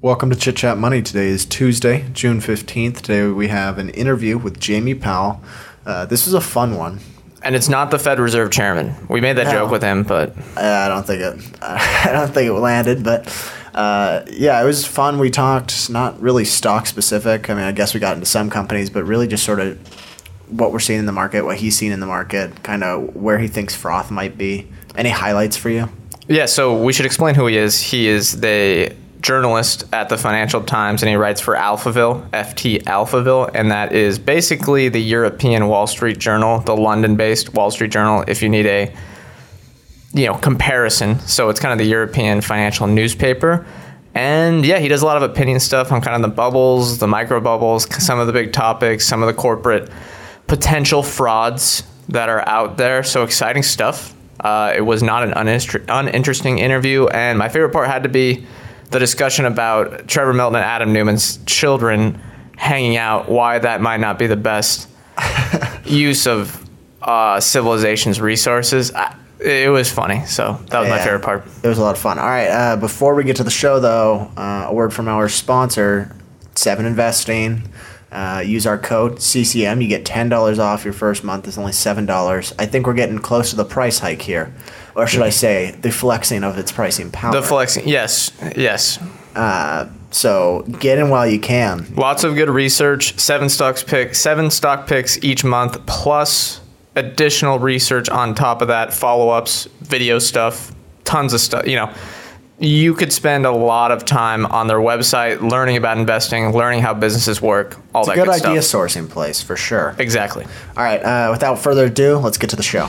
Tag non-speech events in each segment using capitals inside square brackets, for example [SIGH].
Welcome to Chit Chat Money. Today is Tuesday, June 15th. Today we have an interview with Jamie Powell. Uh, this was a fun one. And it's not the Fed Reserve Chairman. We made that No. joke with him, but Uh, I don't think it. [LAUGHS] I don't think it landed, but uh, yeah, it was fun. We talked not really stock specific. I mean, I guess we got into some companies, but really just sort of what we're seeing in the market, what he's seen in the market, kind of where he thinks froth might be. Any highlights for you? yeah, so we should explain who he is. He is the journalist at the Financial Times and he writes for Alphaville, FT Alphaville, and that is basically the European Wall Street Journal, the London-based Wall Street Journal if you need a you know, comparison. So it's kind of the European financial newspaper. And yeah, he does a lot of opinion stuff on kind of the bubbles, the micro bubbles, some of the big topics, some of the corporate potential frauds that are out there. So exciting stuff. Uh, it was not an uninter- uninteresting interview. And my favorite part had to be the discussion about Trevor Milton and Adam Neumann's children hanging out, why that might not be the best [LAUGHS] use of uh, civilization's resources. I, it was funny. So that was my favorite part. It was a lot of fun. All right, uh, before we get to the show, though, uh, a word from our sponsor, Seven Investing. Uh, use our code CCM. You get ten dollars off your first month. It's only seven dollars. I think we're getting close to the price hike here, or should I say, the flexing of its pricing power. The flexing, yes, yes. uh, so get in while you can. Lots of good research. Seven stocks pick, seven stock picks each month, plus additional research on top of that, follow ups, video stuff, tons of stuff. You know, you could spend a lot of time on their website learning about investing, learning how businesses work, all that Good good, idea stuff. sourcing place for sure. Exactly. All right, uh, without further ado, let's get to the show.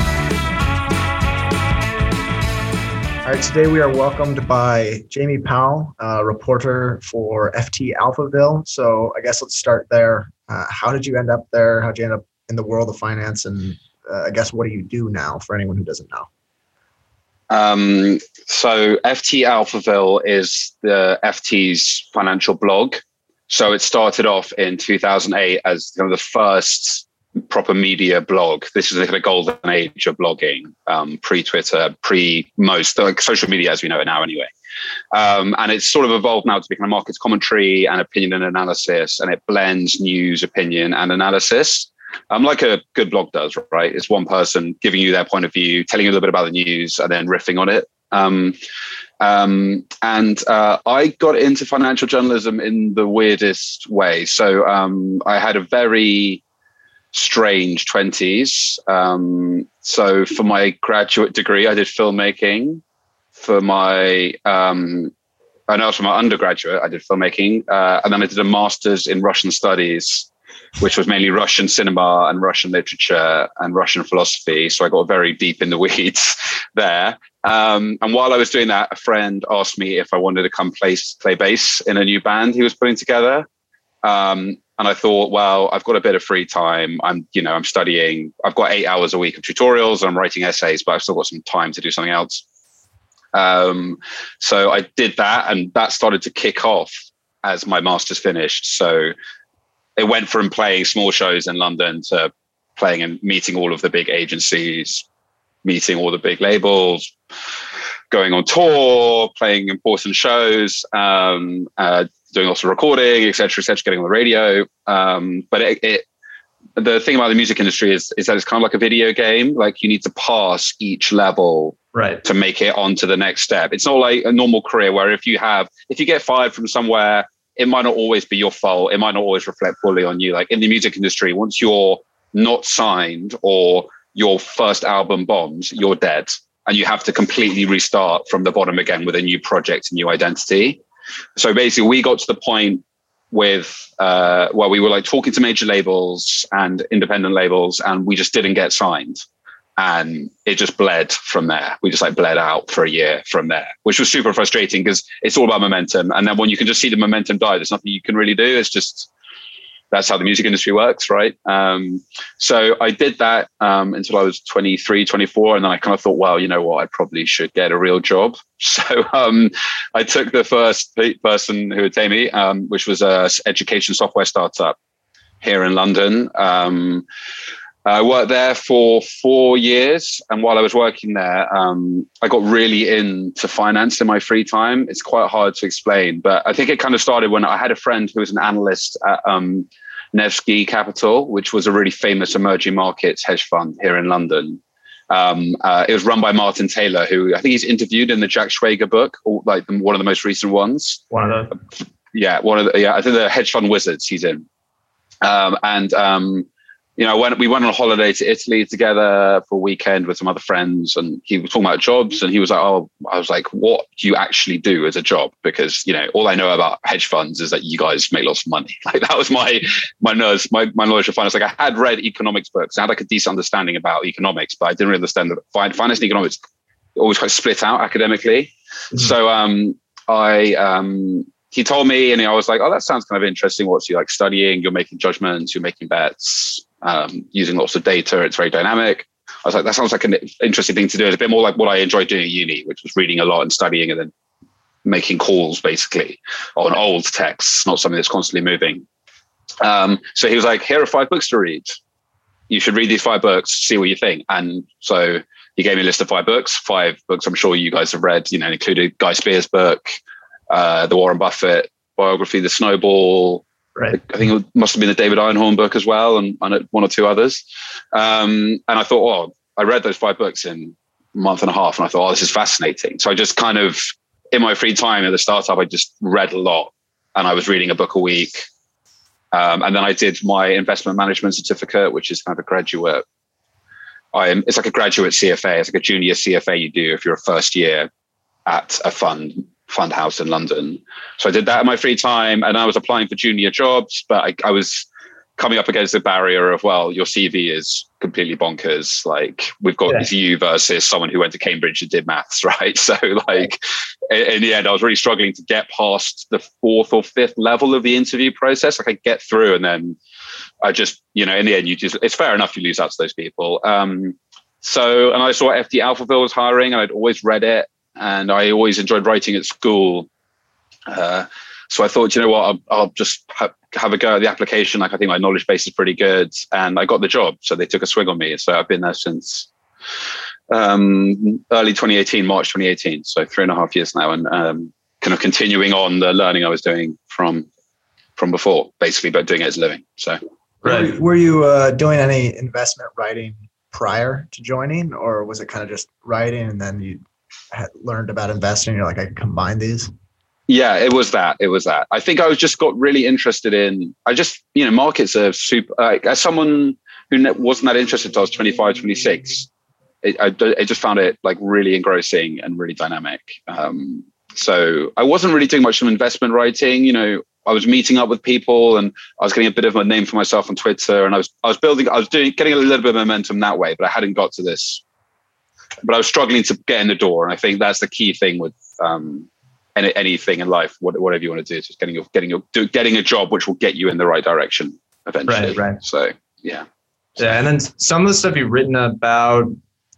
All right, today we are welcomed by Jamie Powell, reporter for FT Alphaville. So I guess let's start there. Uh, how did you end up there? How'd you end up in the world of finance? And uh, I guess what do you do now for anyone who doesn't know? Um, so FT Alphaville is the FT's financial blog. So it started off in 2008 as kind of the first proper media blog. This is the kind of golden age of blogging, um, pre-Twitter, pre-most like social media as we know it now, anyway. Um, and it's sort of evolved now to become a markets commentary and opinion and analysis, and it blends news, opinion, and analysis. Um, like a good blog does, right? It's one person giving you their point of view, telling you a little bit about the news, and then riffing on it. Um, um, and uh, I got into financial journalism in the weirdest way. So um, I had a very strange 20s. Um, so for my graduate degree, I did filmmaking. For my, um, and also my undergraduate, I did filmmaking. Uh, and then I did a master's in Russian studies, which was mainly Russian cinema and Russian literature and Russian philosophy. So I got very deep in the weeds [LAUGHS] there. Um, and while I was doing that, a friend asked me if I wanted to come play, play bass in a new band he was putting together. Um, and I thought, well, I've got a bit of free time. I'm, you know, I'm studying. I've got eight hours a week of tutorials. I'm writing essays, but I've still got some time to do something else. Um, so I did that, and that started to kick off as my master's finished. So it went from playing small shows in London to playing and meeting all of the big agencies, meeting all the big labels, going on tour, playing important shows, um, uh, doing lots of recording, etc., cetera, et cetera, getting on the radio. Um, but it, it, the thing about the music industry is, is that it's kind of like a video game. Like you need to pass each level Right. to make it on to the next step. It's not like a normal career where if you have, if you get fired from somewhere, it might not always be your fault. It might not always reflect fully on you. Like in the music industry, once you're not signed or your first album bombs, you're dead. And you have to completely restart from the bottom again with a new project, a new identity. So basically, we got to the point with uh, where we were like talking to major labels and independent labels, and we just didn't get signed. and it just bled from there. We just like bled out for a year from there, which was super frustrating because it's all about momentum. And then when you can just see the momentum die, there's nothing you can really do. It's just that's how the music industry works, right? Um, so I did that um, until I was 23, 24. And then I kind of thought, well, you know what? I probably should get a real job. [LAUGHS] So um, I took the first person who would take me, um, which was a education software startup here in London. Um, I worked there for four years, and while I was working there, um, I got really into finance in my free time. It's quite hard to explain, but I think it kind of started when I had a friend who was an analyst at um, Nevsky Capital, which was a really famous emerging markets hedge fund here in London. Um, uh, it was run by Martin Taylor, who I think he's interviewed in the Jack Schwager book, or like one of the most recent ones. One of the yeah, one of the yeah, I think the hedge fund wizards he's in, um, and um, you know, when we went on a holiday to Italy together for a weekend with some other friends, and he was talking about jobs, and he was like, "Oh, I was like, what do you actually do as a job?" Because you know, all I know about hedge funds is that you guys make lots of money. [LAUGHS] Like that was my my nerves, my my knowledge of finance. Like I had read economics books, I had like a decent understanding about economics, but I didn't really understand that finance and economics always quite split out academically. Mm-hmm. So um, I um, he told me, and I was like, "Oh, that sounds kind of interesting. What's he like studying? You're making judgments, you're making bets." Um, using lots of data. It's very dynamic. I was like, that sounds like an interesting thing to do. It's a bit more like what I enjoyed doing at uni, which was reading a lot and studying and then making calls basically on old texts, not something that's constantly moving. Um, so he was like, here are five books to read. You should read these five books, see what you think. And so he gave me a list of five books, five books I'm sure you guys have read, you know, included Guy Spier's book, uh, the Warren Buffett biography, The Snowball, Right. I think it must have been the David Einhorn book as well, and, and one or two others. Um, and I thought, oh, I read those five books in a month and a half, and I thought, oh, this is fascinating. So I just kind of, in my free time at the startup, I just read a lot, and I was reading a book a week. Um, and then I did my investment management certificate, which is kind of a graduate. I am, it's like a graduate CFA. It's like a junior CFA you do if you're a first year at a fund fund house in London. So I did that in my free time and I was applying for junior jobs, but I, I was coming up against the barrier of, well, your CV is completely bonkers. Like we've got yeah. you versus someone who went to Cambridge and did maths, [LAUGHS] right? So like in, in the end, I was really struggling to get past the fourth or fifth level of the interview process. Like I get through and then I just, you know, in the end, you just, it's fair enough you lose out to those people. Um, so, and I saw FT Alphaville was hiring and I'd always read it and I always enjoyed writing at school. Uh, so I thought, you know what, I'll, I'll just ha- have a go at the application. Like I think my knowledge base is pretty good, and I got the job. So they took a swing on me. So I've been there since um, early 2018, March 2018. So three and a half years now, and um, kind of continuing on the learning I was doing from from before, basically, but doing it as a living. So. Right. Were you uh, doing any investment writing prior to joining, or was it kind of just writing and then you learned about investing? You're like, I can combine these. Yeah, it was that. It was that. I think I was just got really interested in. I just, you know, markets are super. Like, as someone who wasn't that interested until I was 25, 26, it, I, I just found it like really engrossing and really dynamic. Um, so I wasn't really doing much of investment writing. You know, I was meeting up with people and I was getting a bit of a name for myself on Twitter, and I was I was building. I was doing getting a little bit of momentum that way, but I hadn't got to this but I was struggling to get in the door. And I think that's the key thing with um, any, anything in life, whatever you want to do, is just getting your, getting your, do, getting a job which will get you in the right direction eventually. Right, right. So yeah. Yeah, and then some of the stuff you've written about.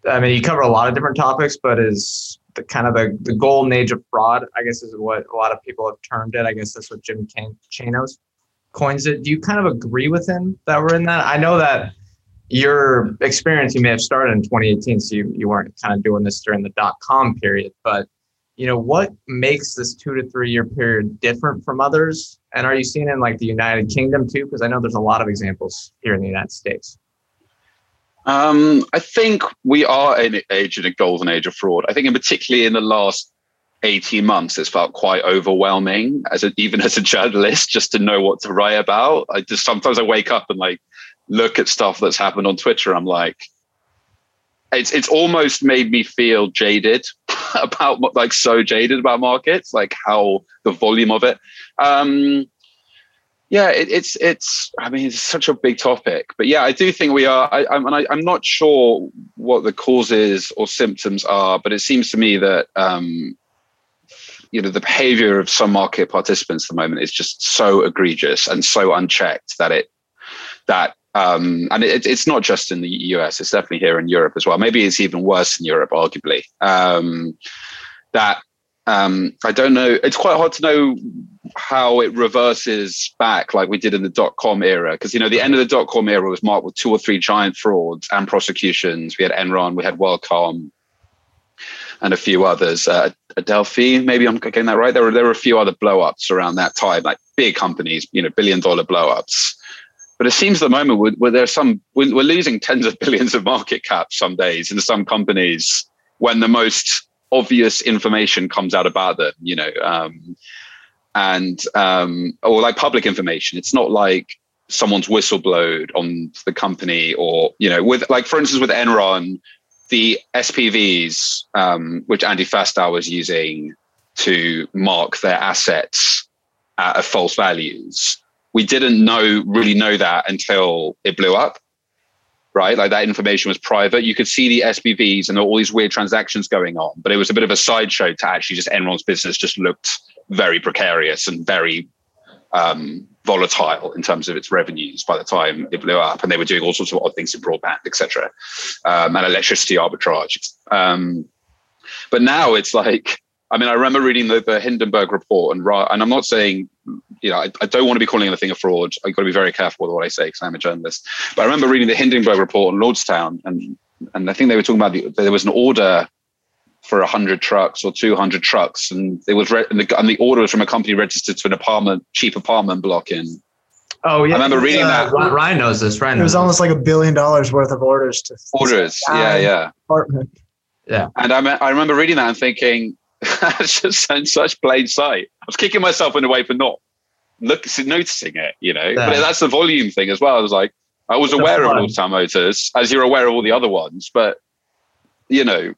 I mean, you cover a lot of different topics, but is the kind of the, the golden age of fraud, I guess, is what a lot of people have termed it. I guess that's what Jim Chanos coins it. Do you kind of agree with him that we're in that? I know that your experience you may have started in 2018 so you, you weren't kind of doing this during the dot com period but you know what makes this two to three year period different from others? And are you seeing in like the united kingdom too? Because i know there's a lot of examples here in the united states. Um, i think we are in an age in a golden age of fraud. I think in particularly in the last 18 months it's felt quite overwhelming as a, even as a journalist just to know what to write about. I just sometimes i wake up and like look at stuff that's happened on Twitter, I'm like, it's it's almost made me feel jaded [LAUGHS] about like so jaded about markets, like how the volume of it. Um, yeah, it, it's it's. I mean, it's such a big topic, but yeah, I do think we are. I, I'm I, I'm not sure what the causes or symptoms are, but it seems to me that um, you know the behavior of some market participants at the moment is just so egregious and so unchecked that it that um, and it, it's not just in the US; it's definitely here in Europe as well. Maybe it's even worse in Europe, arguably. Um, that um, I don't know. It's quite hard to know how it reverses back like we did in the dot com era. Because, you know, the end of the dot com era was marked with two or three giant frauds and prosecutions. We had Enron, we had WorldCom, and a few others. Uh, Adelphi, maybe I'm getting that right. There were, there were a few other blow ups around that time, like big companies, you know, billion dollar blow ups. But it seems at the moment where, where some, we're, we're losing tens of billions of market cap some days in some companies when the most obvious information comes out about them, you know, um, and um, or like public information. It's not like someone's whistleblowed on the company, or you know, with like for instance with Enron, the SPVs um, which Andy Fastow was using to mark their assets at false values. We didn't know really know that until it blew up right? Like that information was private. You could see the SPVs and all these weird transactions going on, but it was a bit of a sideshow to actually just Enron's business just looked very precarious and very um, volatile in terms of its revenues by the time it blew up. And they were doing all sorts of odd things in broadband, etc., um, and electricity arbitrage. Um, but now it's like I mean, I remember reading the, the Hindenburg report, and and I'm not saying, you know, I, I don't want to be calling anything a fraud. I've got to be very careful with what I say because I'm a journalist. But I remember reading the Hindenburg report on Lordstown, and and I think they were talking about the, there was an order for 100 trucks or 200 trucks, and it was re- and, the, and the order was from a company registered to an apartment, cheap apartment block in. Oh yeah, I remember reading uh, that. Ryan knows this. Ryan. It was almost like a billion dollars worth of orders to orders. Yeah, yeah. Apartment. Yeah. And I, I remember reading that and thinking, [LAUGHS] that's just in such plain sight. I was kicking myself in a way for not look noticing it, you know. Yeah. But that's the volume thing as well. I was like, I was aware of Lordstown Motors, as you're aware of all the other ones, but you know,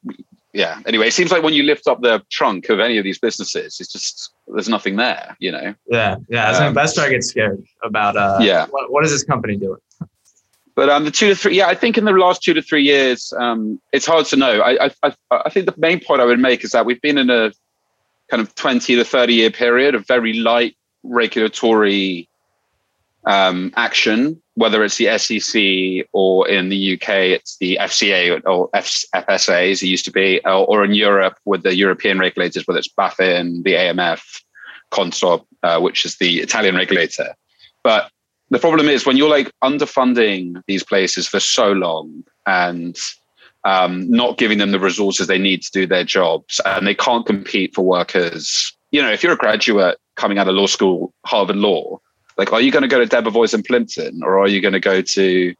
yeah. Anyway, it seems like when you lift up the trunk of any of these businesses, it's just there's nothing there, you know. Yeah, yeah. As um, an investor, I get scared about uh, yeah. What, what is this company doing? But um, the two to three, yeah, I think in the last two to three years, um, it's hard to know. I, I, I think the main point I would make is that we've been in a kind of 20 to 30 year period of very light regulatory um, action, whether it's the SEC or in the UK, it's the FCA or FSA as it used to be, or, or, in Europe with the European regulators, whether it's BaFin, the AMF, Consob, uh, which is the Italian regulator. But the problem is when you're like underfunding these places for so long and um, not giving them the resources they need to do their jobs and they can't compete for workers you know if you're a graduate coming out of law school harvard law like are you going to go to debevoise and plimpton or are you going to go to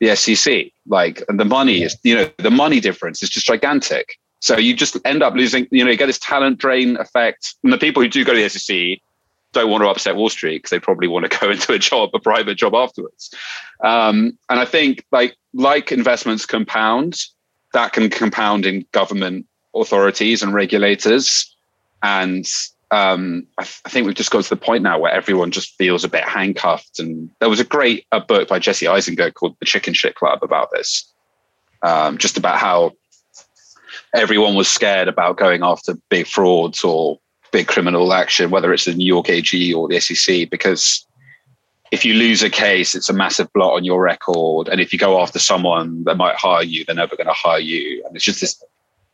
the sec like and the money is you know the money difference is just gigantic. So you just end up losing you know you get this talent drain effect and the people who do go to the sec don't want to upset Wall Street because they probably want to [LAUGHS] go into a job, a private job afterwards. Um, and I think like like investments compound, that can compound in government authorities and regulators. And um, I, th- I, think we've just got to the point now where everyone just feels a bit handcuffed. And there was a great a book by Jesse Eisinger called The Chicken Shit Club about this, um, just about how everyone was scared about going after big frauds or big criminal action, whether it's the New York AG or the SEC, because if you lose a case, it's a massive blot on your record. And if you go after someone that might hire you, they're never going to hire you. And it's just this.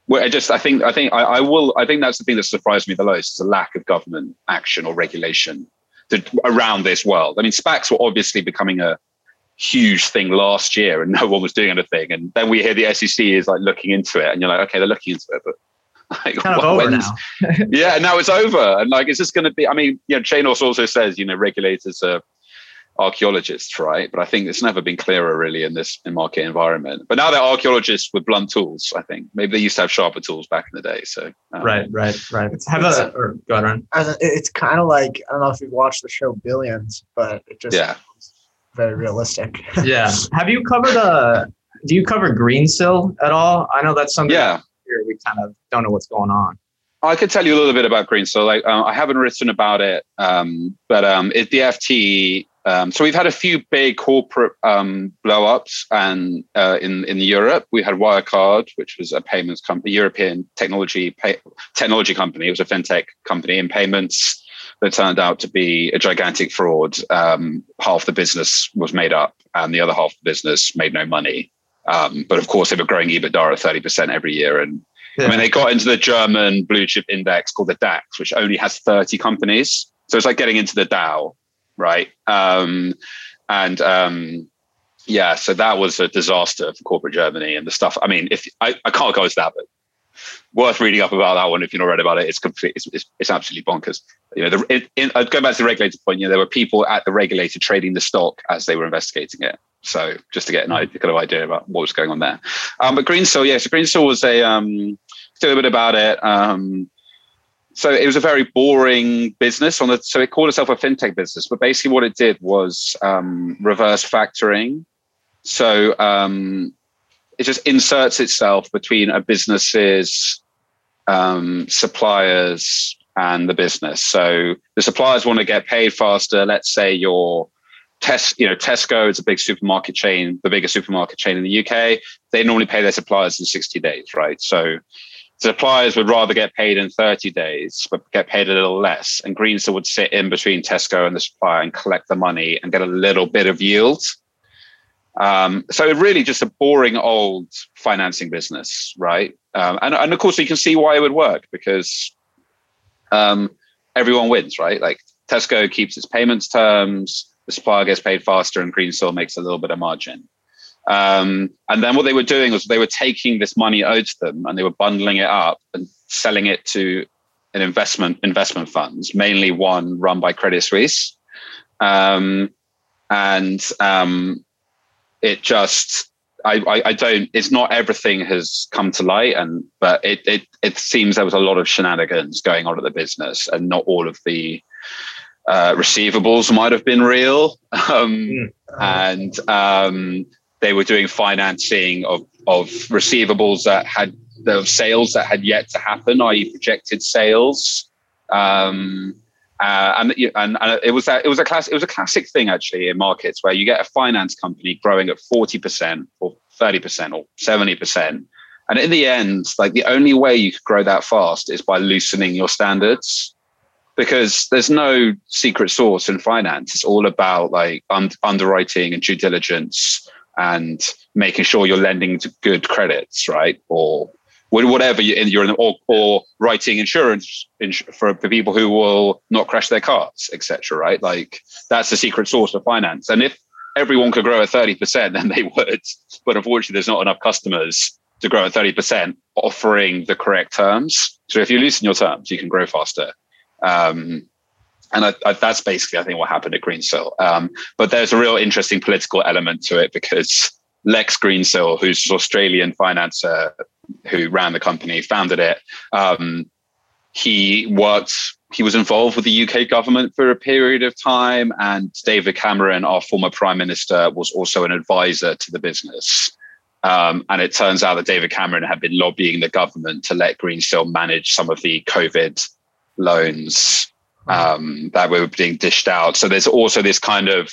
Well, I just, I think, I think, I, I, will, I think that's the thing that surprised me the most is the lack of government action or regulation to, around this world. I mean, SPACs were obviously becoming a huge thing last year, and [LAUGHS] no one was doing anything. And then we hear the SEC is like looking into it, and you're like, okay, they're looking into it, but [LAUGHS] Like, kind of over now. [LAUGHS] yeah, now it's over. And like, is this going to be? I mean, you know, Chanos also says, you know, regulators are archaeologists, right? But I think it's never been clearer, really, in this in market environment. But now they're archaeologists with blunt tools. I think maybe they used to have sharper tools back in the day. So um, right, right, right. It's, have it's, a or, go on. It's kind of like I don't know if you've watched the show Billions, but it just yeah. very realistic. yeah. [LAUGHS] Have you covered a? Uh, do you cover Greensill at all? I know that's something. Yeah we kind of don't know what's going on. I could tell you a little bit about Green. So, like, um, I haven't written about it, um, but um, it, the FT. Um, so we've had a few big corporate um, blowups, and uh, in in Europe we had Wirecard, which was a payments company, European technology pay, technology company. It was a fintech company in payments that turned out to be a gigantic fraud. Um, half the business was made up, and the other half of the business made no money. Um, but of course, they were growing EBITDA at thirty percent every year, and yeah. I mean, they got into the German blue chip index called the DAX, which only has 30 companies. So it's like getting into the Dow, right? Um, and um, yeah, so that was a disaster for corporate Germany and the stuff. I mean, if I, I can't go into that, but worth reading up about that one if you're not read about it. It's complete. It's, it's, it's absolutely bonkers. You know, the, it, in, I'd go back to the regulator point. You know, there were people at the regulator trading the stock as they were investigating it. So just to get an idea, kind of idea about what was going on there. Um, but Greensill, yeah, so Greensill was a um, a bit about it. Um, so it was a very boring business on the so it called itself a fintech business, but basically what it did was um, reverse factoring. So um, it just inserts itself between a business's um, suppliers and the business. So the suppliers want to get paid faster. Let's say your Tes, you know, Tesco is a big supermarket chain, the biggest supermarket chain in the UK. They normally pay their suppliers in 60 days, right? So suppliers would rather get paid in 30 days, but get paid a little less. And Greensill would sit in between Tesco and the supplier and collect the money and get a little bit of yield. Um, so really just a boring old financing business, right? Um, and, and of course, you can see why it would work because um, everyone wins, right? Like Tesco keeps its payments terms the supplier gets paid faster and Greensill makes a little bit of margin. Um, and then what they were doing was they were taking this money owed to them and they were bundling it up and selling it to an investment investment funds, mainly one run by Credit Suisse. Um, and um, it just I, I, I, don't it's not everything has come to light and but it, it it seems there was a lot of shenanigans going on at the business and not all of the uh, receivables might have been real, um, mm. and um, they were doing financing of of receivables that had the sales that had yet to happen, i.e., projected sales. Um, uh, and, and, and it was a, it was a class it was a classic thing actually in markets where you get a finance company growing at forty percent or thirty percent or seventy percent, and in the end, like the only way you could grow that fast is by loosening your standards because there's no secret sauce in finance. It's all about like un- underwriting and due diligence and making sure you're lending to good credits, right? Or whatever you're in, or, or writing insurance for, for people who will not crash their cars, etc. Right? Like that's the secret sauce of finance. And if everyone could grow at 30%, [LAUGHS] then they would. But unfortunately, there's not enough customers to grow at 30% offering the correct terms. So if you loosen your terms, you can grow faster. Um, and I, I, that's basically, I think, what happened at Greensill. Um, but there's a real interesting political element to it because Lex Greensill, who's an Australian financier who ran the company, founded it. Um, he worked, he was involved with the UK government for a period of time. And David Cameron, our former prime minister, was also an advisor to the business. Um, and it turns out that David Cameron had been lobbying the government to let Greensill manage some of the COVID loans um, that were being dished out. So there's also this kind of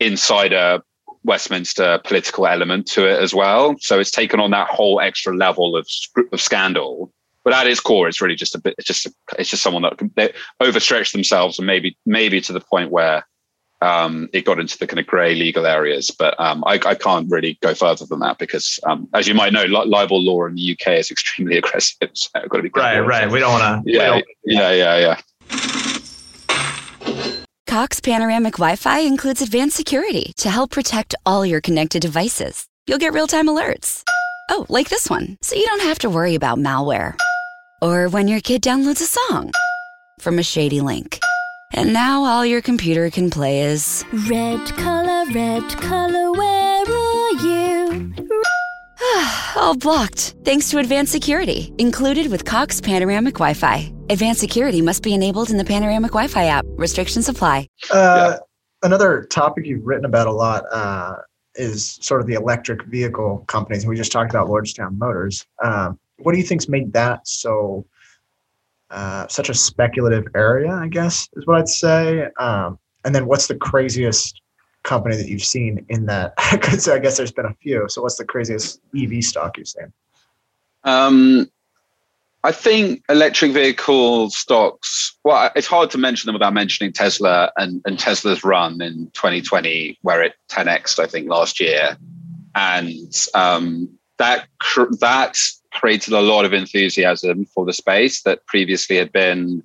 insider Westminster political element to it as well. So it's taken on that whole extra level of, of scandal. But at its core, it's really just a bit. It's just a, it's just someone that they overstretched themselves and maybe maybe to the point where um, it got into the kind of grey legal areas. But um, I, I, can't really go further than that because, um, as you might know, li- libel law in the UK is extremely [LAUGHS] aggressive. So I've got to be right, right. We don't want to. Yeah, yeah, yeah, yeah. Cox Panoramic Wi-Fi includes advanced security to help protect all your connected devices. You'll get real-time alerts. Oh, like this one, so you don't have to worry about malware or when your kid downloads a song from a shady link. And now all your computer can play is Red color, red color, where are you? [SIGHS] all blocked, thanks to advanced security, included with Cox Panoramic Wi Fi. Advanced security must be enabled in the Panoramic Wi Fi app. Restrictions apply. Uh, yeah. Another topic you've written about a lot uh, is sort of the electric vehicle companies. We just talked about Lordstown Motors. Um, what do you think's made that so uh, such a speculative area, I guess is what I'd say. Um, and then what's the craziest company that you've seen in that? [LAUGHS] Because I guess there's been a few. So what's the craziest EV stock you've seen? Um, I think electric vehicle stocks. Well, it's hard to mention them without mentioning Tesla and, and Tesla's run in 2020, where it 10x I think last year, and um, that that created a lot of enthusiasm for the space that previously had been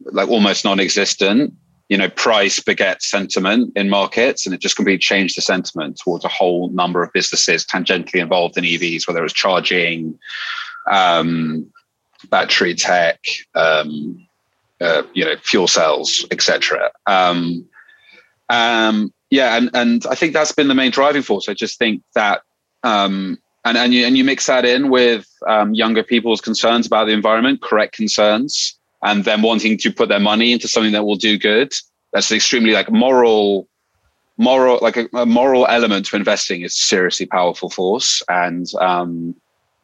like almost non-existent. You know, price begets sentiment in markets, and it just completely changed the sentiment towards a whole number of businesses tangentially involved in EVs, whether it was charging, um, battery tech, um, uh, you know, fuel cells, etc. Um, um, yeah, and and I think that's been the main driving force. I just think that, um, and and you and you mix that in with um, younger people's concerns about the environment, correct concerns, and then wanting to put their money into something that will do good. That's extremely like moral moral like a, a, moral element to investing is seriously powerful force and um,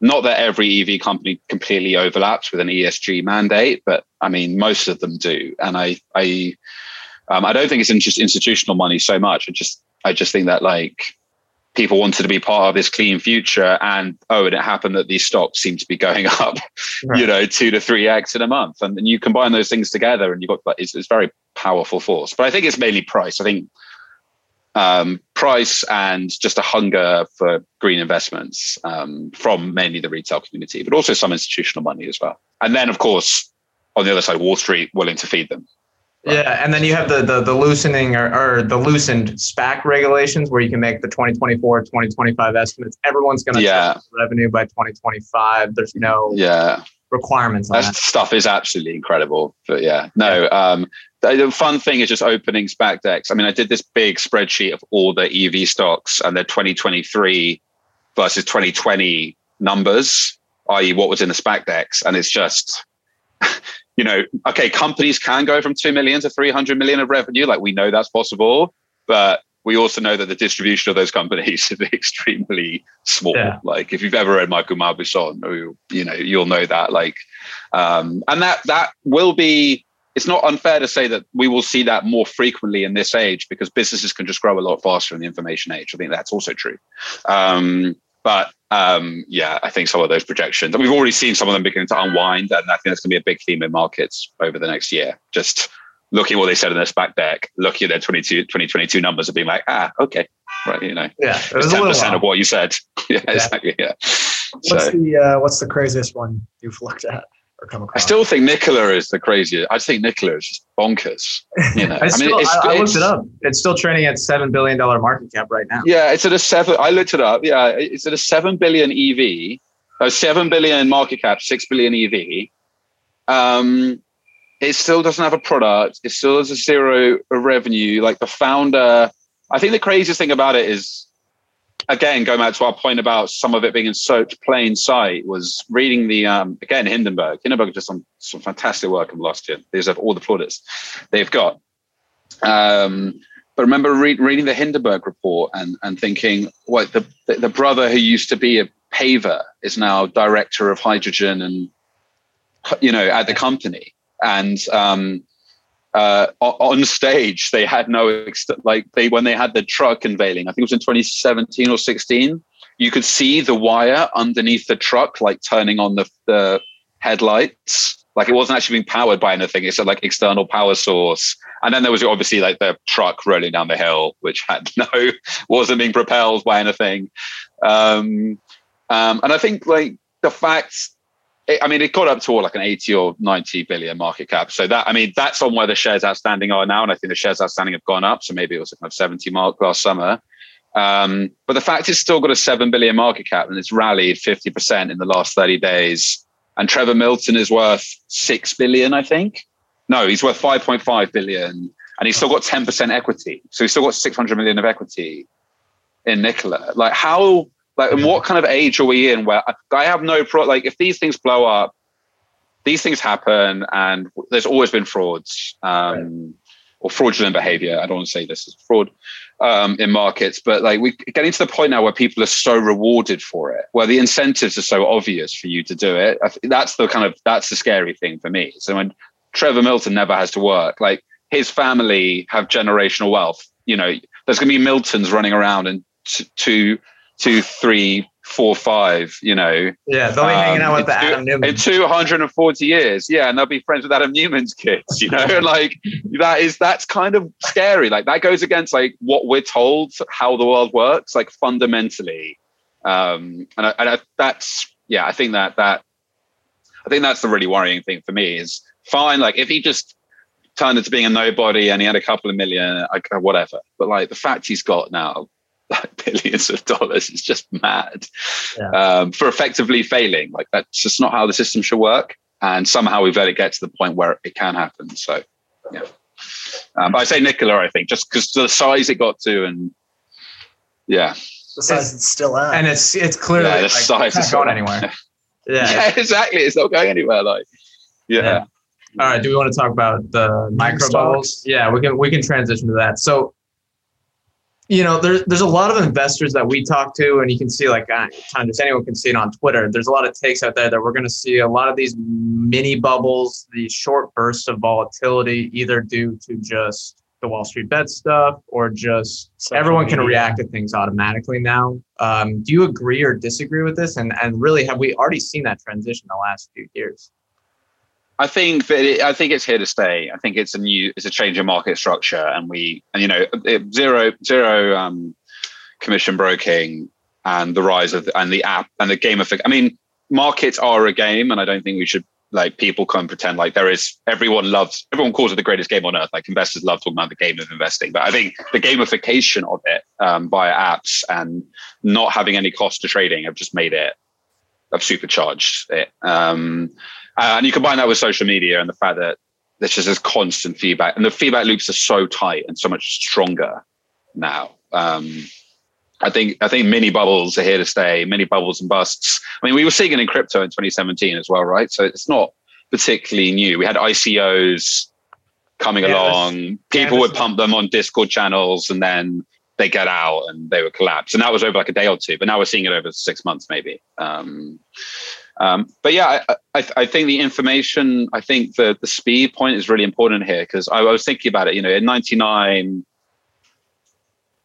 not that every EV company completely overlaps with an ESG mandate, but I mean most of them do. And I I um, I don't think it's just institutional money so much. I just I just think that like people wanted to be part of this clean future and oh and it happened that these stocks seem to be going [LAUGHS] up right. you know two to three x in a month and then you combine those things together and you've got it's, it's very powerful force but i think it's mainly price i think um, price and just a hunger for green investments um, from mainly the retail community, but also some institutional money as well. And then, of course, on the other side, Wall Street willing to feed them. Yeah, and then you have the the, the loosening or, or, the loosened SPAC regulations where you can make the 2024, 2025 estimates. Everyone's going to yeah. revenue by 2025. There's no yeah requirements on that, that. stuff is absolutely incredible. But yeah, no, um, the fun thing is just opening SPAC decks. I mean, I did this big spreadsheet of all the EV stocks and their 2023 versus 2020 numbers, i.e., what was in the SPAC decks, and it's just, [LAUGHS] you know, okay, companies can go from two million to 300 million of revenue, like we know that's possible, but we also know that the distribution of those companies [LAUGHS] is extremely small. Yeah. Like if you've ever read Michael Mauboussin, you know, you'll know that. Like, um, and that that will be it's not unfair to say that we will see that more frequently in this age because businesses can just grow a lot faster in the information age. I think that's also true. Um, but um, yeah, I think some of those projections, and we've already seen some of them beginning to unwind, and I think that's going to be a big theme in markets over the next year. Just looking at what they said in their SPAC deck, looking at their 22, 2022 numbers and being like, ah, okay, right, you know, yeah, it it's 10% of what you said. [LAUGHS] yeah, yeah, exactly. Yeah. What's so, the uh, what's the craziest one you've looked at? Or come across. I still think Nikola is the craziest. I think Nikola is just bonkers. You know, [LAUGHS] I, I, mean, it's, I, I looked it up. It's still trading at seven billion dollar market cap right now. Yeah, it's at a seven. I looked it up. Yeah, it's at a seven billion EV, a seven billion market cap, six billion EV. Um, it still doesn't have a product. It still has a zero revenue. Like the founder, I think the craziest thing about it is again, going back to our point about some of it being in such plain sight, was reading the um, again Hindenburg. Hindenburg did some some fantastic work in the last year. These have all the plaudits they've got. Um, but remember read, reading the Hindenburg report and and thinking, what the the brother who used to be a paver is now director of hydrogen and you know at the company and um, uh, on stage they had no ex- like they when they had the truck unveiling i think it was in 2017 or 16 you could see the wire underneath the truck like turning on the, the headlights. Like it wasn't actually being powered by anything it's a like external power source. And then there was obviously like the truck rolling down the hill which had [LAUGHS] no wasn't being propelled by anything. Um, um, and i think like the fact I mean, it got up to like an 80 or 90 billion market cap. So that, I mean, that's on where the shares outstanding are now. And I think the shares outstanding have gone up. So maybe it was kind of 70 mark last summer. Um, but the fact it's still got a 7 billion market cap and it's rallied 50% in the last 30 days. And Trevor Milton is worth 6 billion, I think. No, he's worth 5.5 billion and he's still got 10% equity. So he's still got 600 million of equity in Nikola. Like, how like, and what kind of age are we in where I have no pro? Like, if these things blow up, these things happen, and there's always been frauds. Um, or fraudulent behavior. I don't want to say this is fraud um, in markets, but like we're getting to the point now where people are so rewarded for it, where the incentives are so obvious for you to do it. that's the kind of that's the scary thing for me. So when Trevor Milton never has to work, like his family have generational wealth. You know, there's going to be Miltons running around and two, two, three, four, five, you know. Yeah, they'll be um, hanging out with the two, Adam Neumann. In 240 years, yeah, and they'll be friends with Adam Neumann's kids, you know, [LAUGHS] like that is, that's kind of scary. Like that goes against like what we're told how the world works, like fundamentally. Um, and, I, and I, that's, yeah, I think that, that, I think that's the really worrying thing for me is fine. Like if he just turned into being a nobody and he had a couple of million, whatever. But like the fact he's got now like [LAUGHS] billions of dollars. It's just mad yeah. um, for effectively failing. Like that's just not how the system should work. And somehow we've let it get to the point where it can happen. So, yeah. Um, but I say Nikola, I think, just because the size it got to, and yeah, the size it's still at, and it's it's clearly yeah, the like, size is going anywhere. [LAUGHS] yeah. yeah, exactly. It's not going anywhere. Like, yeah. yeah. All right. Do we want to talk about the micro bubbles? Yeah, we can we can transition to that. So you know, there's there's a lot of investors that we talk to, and you can see like uh, just anyone can see it on Twitter. There's a lot of takes out there that we're going to see a lot of these mini bubbles, these short bursts of volatility, either due to just the Wall Street bet stuff or just Social everyone media. can react to things automatically now. Um, do you agree or disagree with this? And and really, have we already seen that transition the last few years? I think that it, I think it's here to stay. I think it's a new, it's a change in market structure, and we, and you know, zero zero um, commission broking and the rise of and the app and the of. I mean, markets are a game, and I don't think we should like people come pretend like there is. Everyone loves, everyone calls it the greatest game on earth. Like investors love talking about the game of investing, but I think the gamification of it um, via apps and not having any cost to trading have just made it, I've supercharged it. Um, uh, and you combine that with social media and the fact that there's just this constant feedback, and the feedback loops are so tight and so much stronger now. Um, I think I think mini bubbles are here to stay. Mini bubbles and busts. I mean, we were seeing it in crypto in 2017 as well, right? So it's not particularly new. We had ICOs coming yeah, along. People yeah, would pump them on Discord channels, and then they get out and they would collapse. And that was over like a day or two. But now we're seeing it over six months, maybe. Um, um, but yeah, I, I, I, think the information, I think the, the speed point is really important here because I, I, was thinking about it. You know, in '99,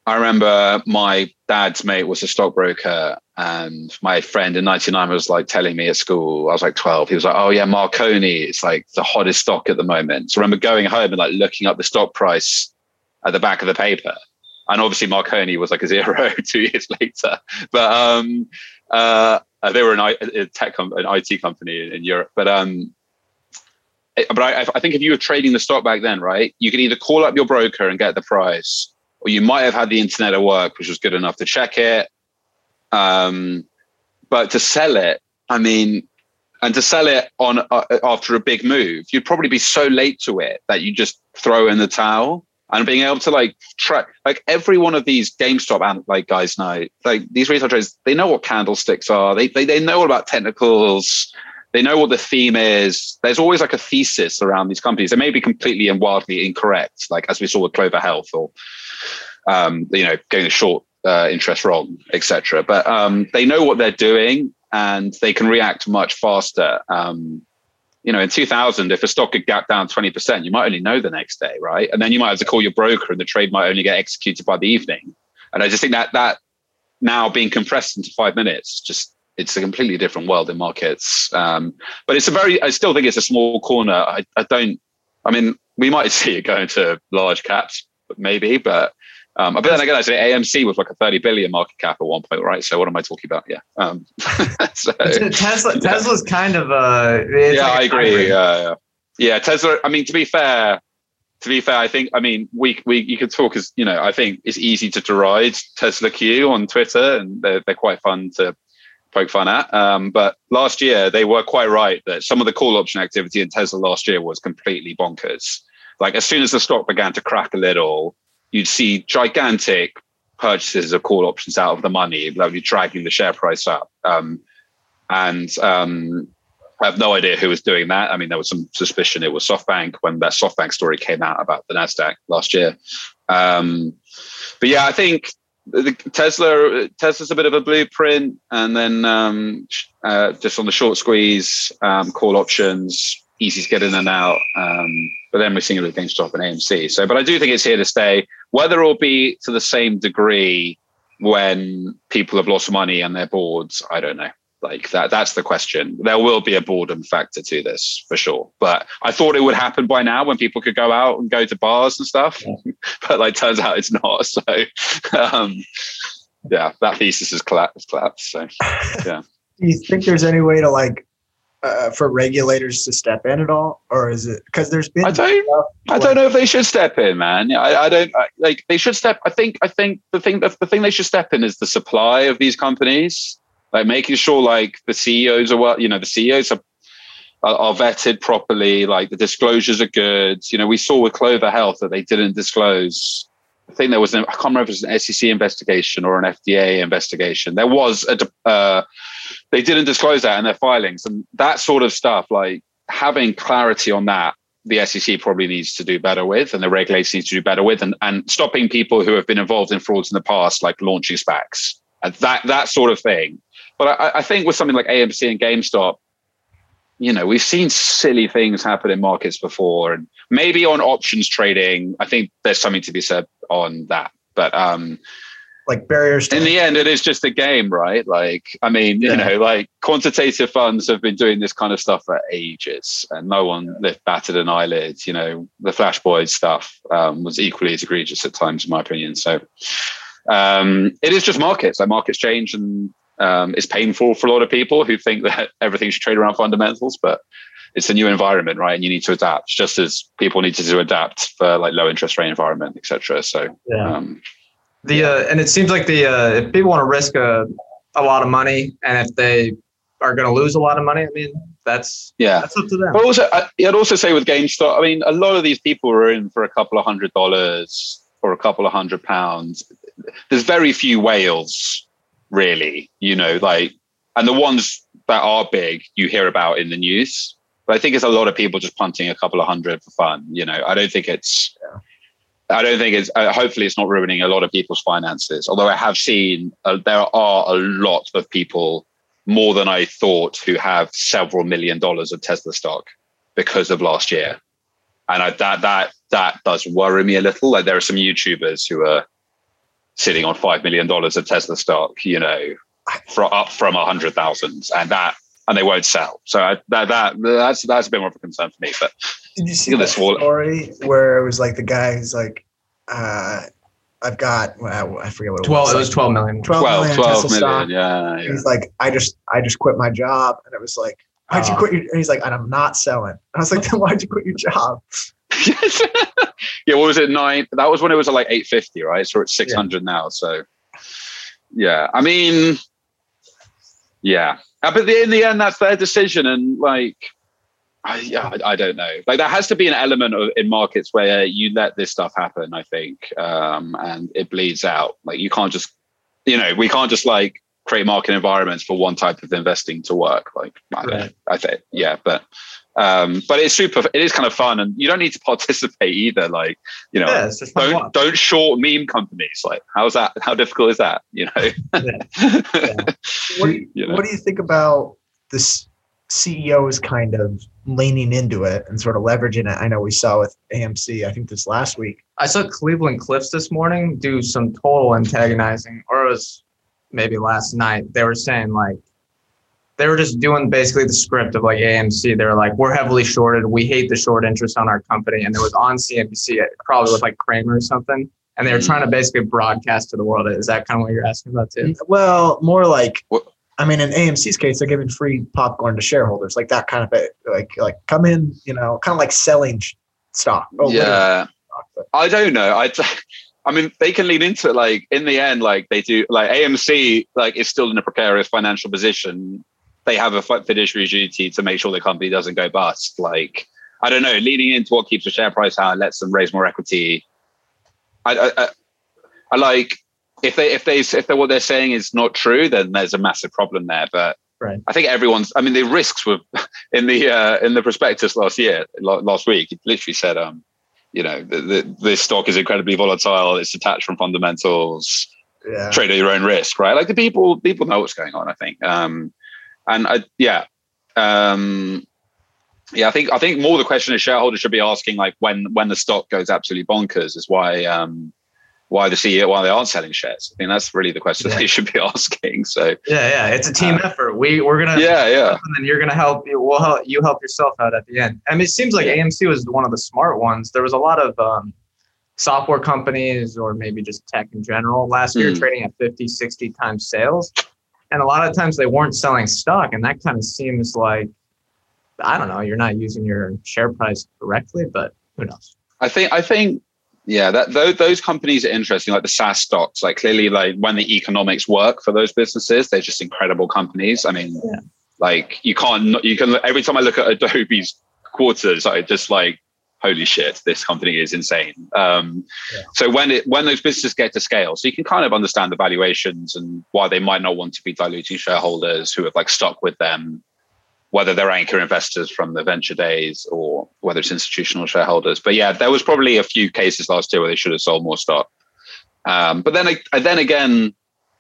I remember my dad's mate was a stockbroker, and my friend in '99 was like telling me at school. I was like 12. He was like, "Oh yeah, Marconi, it's like the hottest stock at the moment." So I remember going home and like looking up the stock price at the back of the paper, and obviously Marconi was like a [LAUGHS] zero two years later. But um, uh, they were an, a tech com- an IT company in Europe, but um, but I, I, think if you were trading the stock back then, right, you could either call up your broker and get the price, or you might have had the internet at work, which was good enough to check it. Um, but to sell it, I mean, and to sell it on uh, after a big move, you'd probably be so late to it that you just throw in the towel and being able to like track like every one of these GameStop and like guys know like these retail traders they know what candlesticks are. They, they they know all about technicals. They know what the theme is. There's always like a thesis around these companies. They may be completely and wildly incorrect like as we saw with Clover Health or um, you know getting the short uh, interest wrong etc but um, they know what they're doing and they can react much faster um, you know, in 2000, if a stock had gapped down 20%, you might only know the next day, right? And then you might have to call your broker and the trade might only get executed by the evening. And I just think that that now being compressed into five minutes, just it's a completely different world in markets. Um, but it's a very, I still think it's a small corner. I, I don't, I mean, we might [LAUGHS] see it going to large caps, maybe, but um, but then again, I say AMC was like a 30 billion market cap at one point, right? So what am I talking about? Yeah. Um, [LAUGHS] so, Tesla, Tesla's kind of a. yeah, like I agree. Yeah, yeah, yeah. Tesla. I mean, to be fair, to be fair, I think. I mean, we we you could talk as you know. I think it's easy to deride TSLAQ on Twitter, and they're they're quite fun to poke fun at. Um, but last year, they were quite right that some of the call option activity in Tesla last year was completely bonkers. Like as soon as the stock began to crack a little you'd see gigantic purchases of call options out of the money, like you're dragging the share price up. Um, and um, I have no idea who was doing that. I mean, there was some suspicion it was SoftBank when that SoftBank story came out about the Nasdaq last year. Um, but yeah, I think the Tesla Tesla's a bit of a blueprint, and then um, uh, just on the short squeeze, um, call options, easy to get in and out. Um, but then we're seeing it with GameStop and AMC. So, but I do think it's here to stay. Whether it'll be to the same degree when people have lost money and they're bored, I don't know. Like that, that's the question. There will be a boredom factor to this for sure. But I thought it would happen by now when people could go out and go to bars and stuff. Yeah. [LAUGHS] but like, turns out it's not. So, [LAUGHS] um, yeah, that thesis has collapsed. collapsed so, [LAUGHS] yeah. Do you think there's any way to like uh, for regulators to step in at all, or is it because there's been? I don't. I don't know if they should step in, man. I, I don't I, like. They should step. I think. I think the thing. The thing they should step in is the supply of these companies like making sure like the CEOs are well, you know, the CEOs are, are vetted properly, like the disclosures are good. You know, we saw with Clover Health that they didn't disclose. I think there was an, I can't remember if it was an SEC investigation or an FDA investigation. There was a, uh, they didn't disclose that in their filings and that sort of stuff, like having clarity on that the SEC probably needs to do better with, and the regulators need to do better with, and, and stopping people who have been involved in frauds in the past, like launching SPACs, and that that sort of thing. But I, I think with something like AMC and GameStop, you know, we've seen silly things happen in markets before, and maybe on options trading, I think there's something to be said on that. But um, like barriers. in the end, it is just a game, right? Like, I mean, yeah. you know, like quantitative funds have been doing this kind of stuff for ages, and no one lift batted an eyelid. You know, the Flash Boys stuff um, was equally as egregious at times, in my opinion. So, um, it is just markets. Like markets change, and um, it's painful for a lot of people who think that [LAUGHS] everything should trade around fundamentals, but it's a new environment, right? And you need to adapt, just as people need to adapt for like low interest rate environment, etc. So, yeah. Um, the uh, and it seems like the uh, if people want to risk a, a lot of money, and if they are going to lose a lot of money, I mean that's yeah, that's up to them. But also, I'd also say with GameStop, I mean, a lot of these people are in for a couple of hundred dollars or a couple of hundred pounds. There's very few whales really, you know, like, and the ones that are big you hear about in the news. But I think it's a lot of people just punting a couple of hundred for fun. You know, I don't think it's, yeah. I don't think it's, uh, hopefully it's not ruining a lot of people's finances. Although I have seen uh, there are a lot of people more than I thought who have several million dollars of Tesla stock because of last year. And I, that, that, that does worry me a little. Like there are some YouTubers who are sitting on five million dollars of Tesla stock, you know, for, up from a hundred thousands, and that and they won't sell. So I, that that that's that's a bit more of a concern for me. But did you see the story where it was like the guy who's like, uh, I've got well, I forget what it 12, was. It was 12 million. 12, 12 million, 12 Tesla million stock. yeah, yeah. He's like, I just I just quit my job, and it was like, why'd you Oh. quit? Your, and he's like, and I'm not selling. And I was like, [LAUGHS] then why'd you quit your job? [LAUGHS] yeah, what was it? Nine. That was when it was like eight fifty, right? So it's six hundred now. So yeah, I mean, yeah, Uh, but in the end, that's their decision, and like, I, yeah, I, I don't know. Like, there has to be an element of in markets where you let this stuff happen. I think, um, and it bleeds out. Like, you can't just, you know, we can't just like create market environments for one type of investing to work. Like, I. Right. I think, yeah, but um, but it's super. It is kind of fun, and you don't need to [LAUGHS] participate either. Like, you know, Yeah, it's just fun don't watch. don't short meme companies. Like, how's that? How difficult is that? You know. [LAUGHS] What do [LAUGHS] you, You know. what do you think about this CEO is kind of leaning into it and sort of leveraging it? I know we saw with AMC. I think this last week. I saw Cleveland Cliffs this morning do some total antagonizing, or it was maybe last night. They were saying like they were just doing basically the script of like AMC. They were like, "We're heavily shorted. We hate the short interest on our company," and it was on CNBC, uh, probably with like Cramer or something. And they were mm. trying to basically broadcast to the world. Is that kind of what you're asking about too? Mm, well, more like. I mean, in AMC's case, they're giving free popcorn to shareholders, like that kind of a, like like come in, you know, kind of like selling stock. Oh, yeah. stock, I don't know. I, [LAUGHS] I mean, they can lean into it. Like in the end, like they do. Like AMC, like is still in a precarious financial position. They have a fiduciary duty to make sure the company doesn't go bust. Like I don't know, leaning into what keeps the share price high and lets them raise more equity. I, I, I, I like if they if they if they, what they're saying is not true, then there's a massive problem there. But Right. I think everyone's. I mean, the risks were [LAUGHS] in the uh, in the prospectus last year, last week. It literally said, um, you know, the, the, this stock is incredibly volatile. It's detached from fundamentals. Yeah. Trade at your own risk, right? Like the people, people know what's going on. I think, um, and I, yeah, um, yeah. I think I think more the question is shareholders should be asking like when when the stock goes absolutely bonkers is why um, why the CEO why they aren't selling shares. I think that's really the question Yeah. they should be [LAUGHS] asking. So Yeah, yeah, it's a team Uh, effort. We we're gonna yeah, yeah. and then you're gonna help you. We'll help you help yourself out at the end. I mean, it seems like AMC was one of the smart ones. There was a lot of um, software companies or maybe just tech in general last year Mm. trading at 50, 60 times sales, and a lot of times they weren't selling stock, and that kind of seems like I don't know. You're not using your share price correctly, but who knows? I think I think yeah, that those, those companies are interesting, like the SaaS stocks. Like clearly, like when the economics work for those businesses, they're just incredible companies. I mean, Yeah. like you can't you can every time I look at Adobe's quarters, I just like holy shit, this company is insane. Um, Yeah. So when it when those businesses get to scale, so you can kind of understand the valuations and why they might not want to be diluting shareholders who have like stuck with them whether they're anchor investors from the venture days or whether it's institutional shareholders. But yeah, there was probably a few cases last year where they should have sold more stock. Um, but then, then again,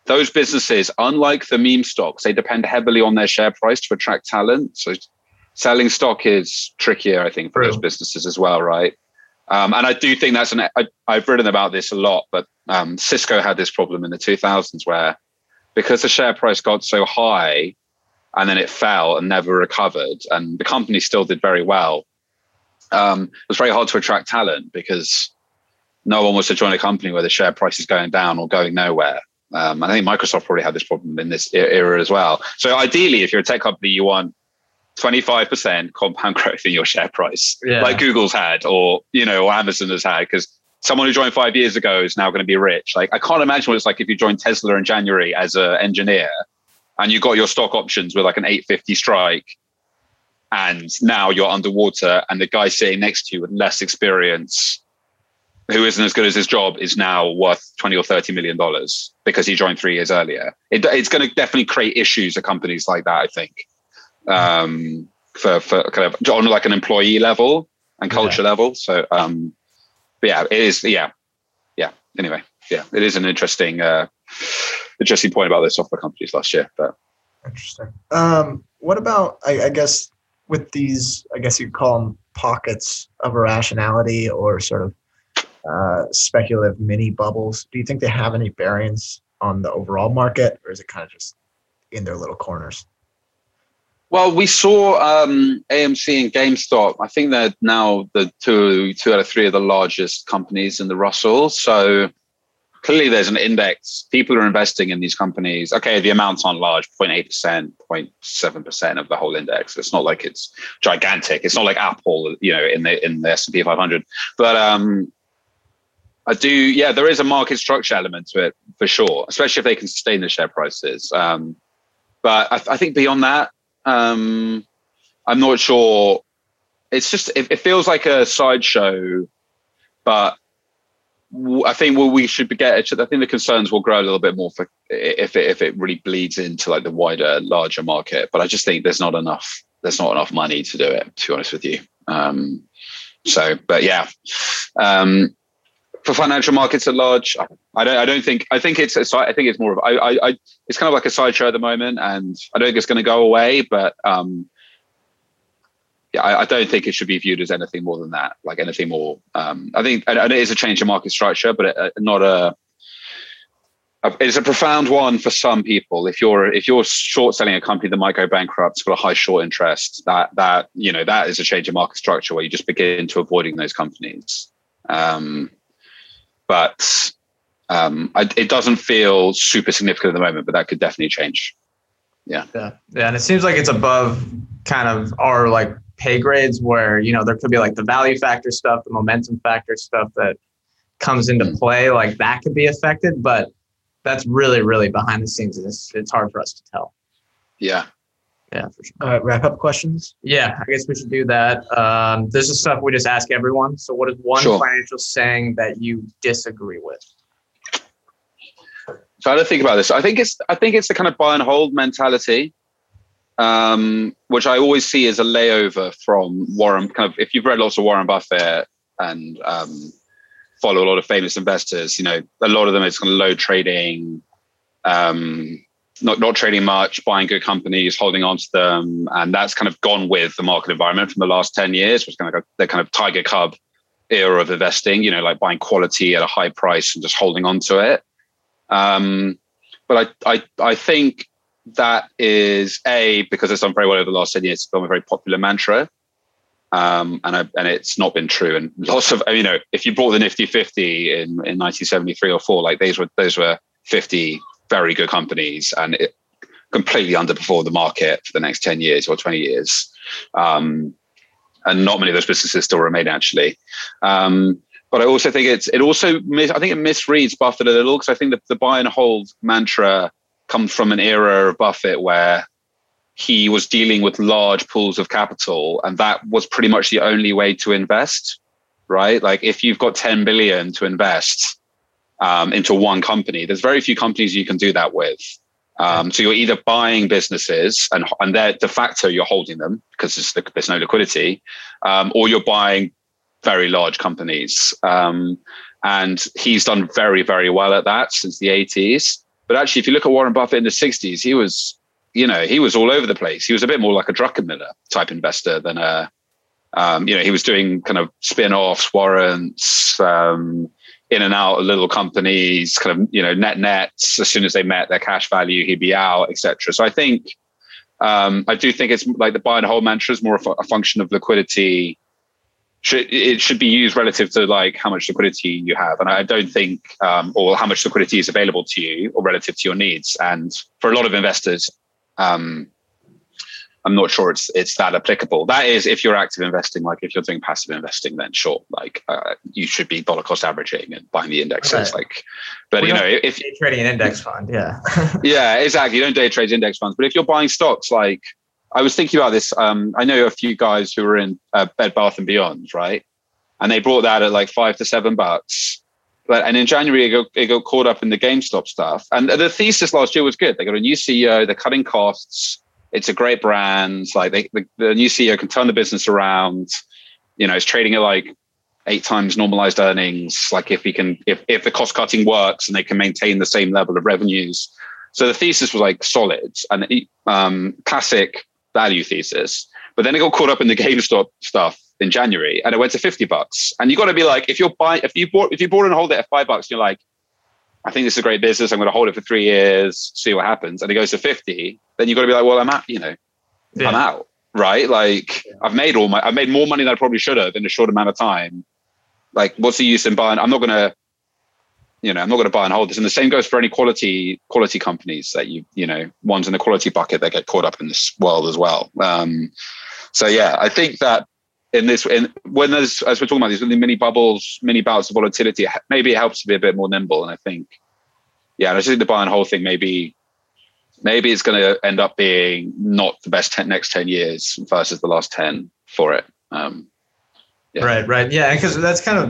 those businesses, unlike the meme stocks, they depend heavily on their share price to attract talent. So selling stock is trickier, I think, for True. those businesses as well, right? Um, and I do think that's an. I, I've written about this a lot, but um, Cisco had this problem in the 2000s where, because the share price got so high, and then it fell and never recovered, and the company still did very well. Um, it was very hard to attract talent because no one wants to join a company where the share price is going down or going nowhere. Um, I think Microsoft probably had this problem in this era as well. So ideally, if you're a tech company, you want 25% compound [LAUGHS] growth in your share price, Yeah. like Google's had, or you know, or Amazon has had, because someone who joined five years ago is now going to be rich. Like I can't imagine what it's like if you joined Tesla in January as an engineer, and you got your stock options with like an 850 strike, and now you're underwater, and the guy sitting next to you with less experience, who isn't as good as his job, is now worth 20 or 30 million dollars because he joined three years earlier. It, it's going to definitely create issues at companies like that. I think um, for for kind of on like an employee level and culture level. So, um, but yeah, it is. Yeah, yeah. Anyway, yeah, it is an interesting, uh, interesting point about those software companies last year. But Interesting. Um, what about, I, I guess, with these, I guess you call them pockets of irrationality or sort of uh, speculative mini bubbles? Do you think they have any bearings on the overall market, or is it kind of just in their little corners? Well, we saw um, AMC and GameStop. I think they're now the two two out of three of the largest companies in the Russell. So clearly, there's an index. People are investing in these companies. Okay, the amounts aren't large 0.8 percent, 0.7 percent of the whole index. It's not like it's gigantic. It's not like Apple, you know, in the in the S and P 500. But um, I do, yeah, there is a market structure element to it for sure, especially if they can sustain the share prices. Um, but I, I think beyond that, um, I'm not sure. It's just it, it feels like a sideshow, but I think what we should get. I think the concerns will grow a little bit more for if it if it really bleeds into like the wider, larger market. But I just think there's not enough. There's not enough money to do it. To be honest with you. Um, so, but yeah. Um, for financial markets at large, I don't. I don't think. I think it's. A, I think it's more of. I, I. I. It's kind of like a sideshow at the moment, and I don't think it's going to go away. But um, yeah, I, I don't think it should be viewed as anything more than that. Like anything more. Um, I think, and, and it is a change in market structure, but it, uh, not a. a- It's a profound one for some people. If you're if you're short selling a company that might go bankrupt, it's got a high short interest. That that you know that is a change in market structure where you just begin to avoiding those companies. Um, but um, I, it doesn't feel super significant at the moment, but that could definitely change. Yeah, yeah, Yeah. and it seems like it's above kind of our like pay grades where you know there could be like the value factor stuff, the momentum factor stuff that comes into Mm. play, like that could be affected, but that's really, really behind the scenes. and It's it's hard for us to tell. Yeah. Yeah, for sure. All right, wrap up questions. Yeah, I guess we should do that. Um, this is stuff we just ask everyone. So, what is one Sure. financial saying that you disagree with? So I don't think about this. I think it's I think it's the kind of buy and hold mentality. um, which I always see as a layover from Warren. Kind of, if you've read lots of Warren Buffett and um, follow a lot of famous investors, you know, a lot of them is kind of low trading, um, not not trading much, buying good companies, holding on to them, and that's kind of gone with the market environment from the last ten years, which kind of the kind of tiger cub era of investing. You know, like buying quality at a high price and just holding on to it. Um, but I, I I think that is a because it's done very well over the last ten years. It's become a very popular mantra, um, and I, and it's not been true. And lots of you know, if you bought the Nifty 50 in in 1973 or four, like those were those were 50 very good companies, and it completely underperformed the market for the next 10 years or 20 years. Um, and not many of those businesses still remain actually. Um, but I also think it's it also mis- I think it misreads Buffett a little because I think that the buy and hold mantra comes from an era of Buffett where he was dealing with large pools of capital, and that was pretty much the only way to invest. Right, like if you've got 10 billion to invest um, into one company, there's very few companies you can do that with. Um, so you're either buying businesses and and they're de facto you're holding them because there's, no liquidity, um, or you're buying very large companies. Um, and he's done very very well at that since the 80s. But actually, if you look at Warren Buffett in the 60s, he was you know he was all over the place. He was a bit more like a Druckenmiller type investor than a um, you know he was doing kind of spin-offs, warrants. Um, in and out of little companies, kind of you know net nets. As soon as they met their cash value, he'd be out, etc. So I think um, I do think it's like the buy and hold mantra is more a function of liquidity. Should, it should be used relative to like how much liquidity you have, and I don't think, um, or how much liquidity is available to you, or relative to your needs. And for a lot of investors, um, I'm not sure it's it's that applicable. That is, if you're active investing, like if you're doing passive investing, then sure, like uh, you should be dollar cost averaging and buying the indexes. Right. Like, but you know, if day trading an index fund, yeah, [LAUGHS] yeah, exactly. You don't day trade index funds, but if you're buying stocks, like I was thinking about this. Um, I know a few guys who were in uh, Bed Bath and Beyond, right, and they bought that at like five to seven bucks. But and in January, it got, it got caught up in the GameStop stuff. And the thesis last year was good. They got a new CEO. They're cutting costs it's a great brand. Like they, the, the new CEO can turn the business around. You know, it's trading at like eight times normalized earnings. Like if he can, if if the cost cutting works and they can maintain the same level of revenues. So the thesis was like solid and um, classic value thesis. But then it got caught up in the [LAUGHS] GameStop stuff in January, and it went to fifty bucks. And you got to be like, if you're buying, if you bought, if you bought and hold it at five bucks, you're like, I think this is a great business. I'm going to hold it for three years, see what happens. And it goes to 50. Then you've got to be like, well, I'm out, you know, yeah. I'm out. Right. Like yeah. I've made all my, I've made more money than I probably should have in a short amount of time. Like what's the use in buying? I'm not going to, you know, I'm not going to buy and hold this. And the same goes for any quality, quality companies that you, you know, ones in the quality bucket that get caught up in this world as well. Um, so yeah, I think that in this in when there's as we're talking about these mini bubbles mini bouts of volatility maybe it helps to be a bit more nimble and i think yeah i just think the buy and hold thing maybe maybe it's going to end up being not the best 10, next 10 years versus the last 10 for it um, yeah. right right yeah because that's kind of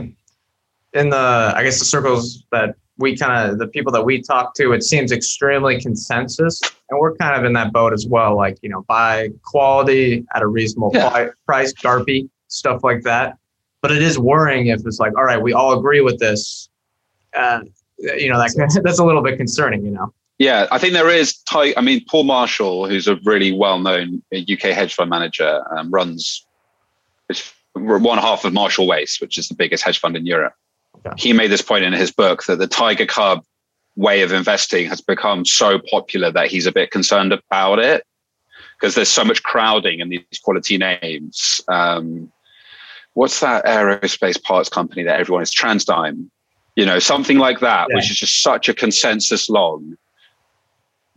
in the i guess the circles that we kind of the people that we talk to it seems extremely consensus and we're kind of in that boat as well like you know buy quality at a reasonable yeah. price garpy stuff like that. But it is worrying if it's like, all right, we all agree with this. Uh, you know, that [LAUGHS] that's a little bit concerning. You know. Yeah, I think there is. Tight, I mean, Paul Marshall, who's a really well-known UK hedge fund manager, um, runs one half of Marshall Wace, which is the biggest hedge fund in Europe. Okay. He made this point in his book that the Tiger Cub way of investing has become so popular that he's a bit concerned about it because there's so much crowding in these quality names. Um, what's that aerospace parts company that everyone is TransDigm? You know, something like that, yeah. which is just such a consensus long.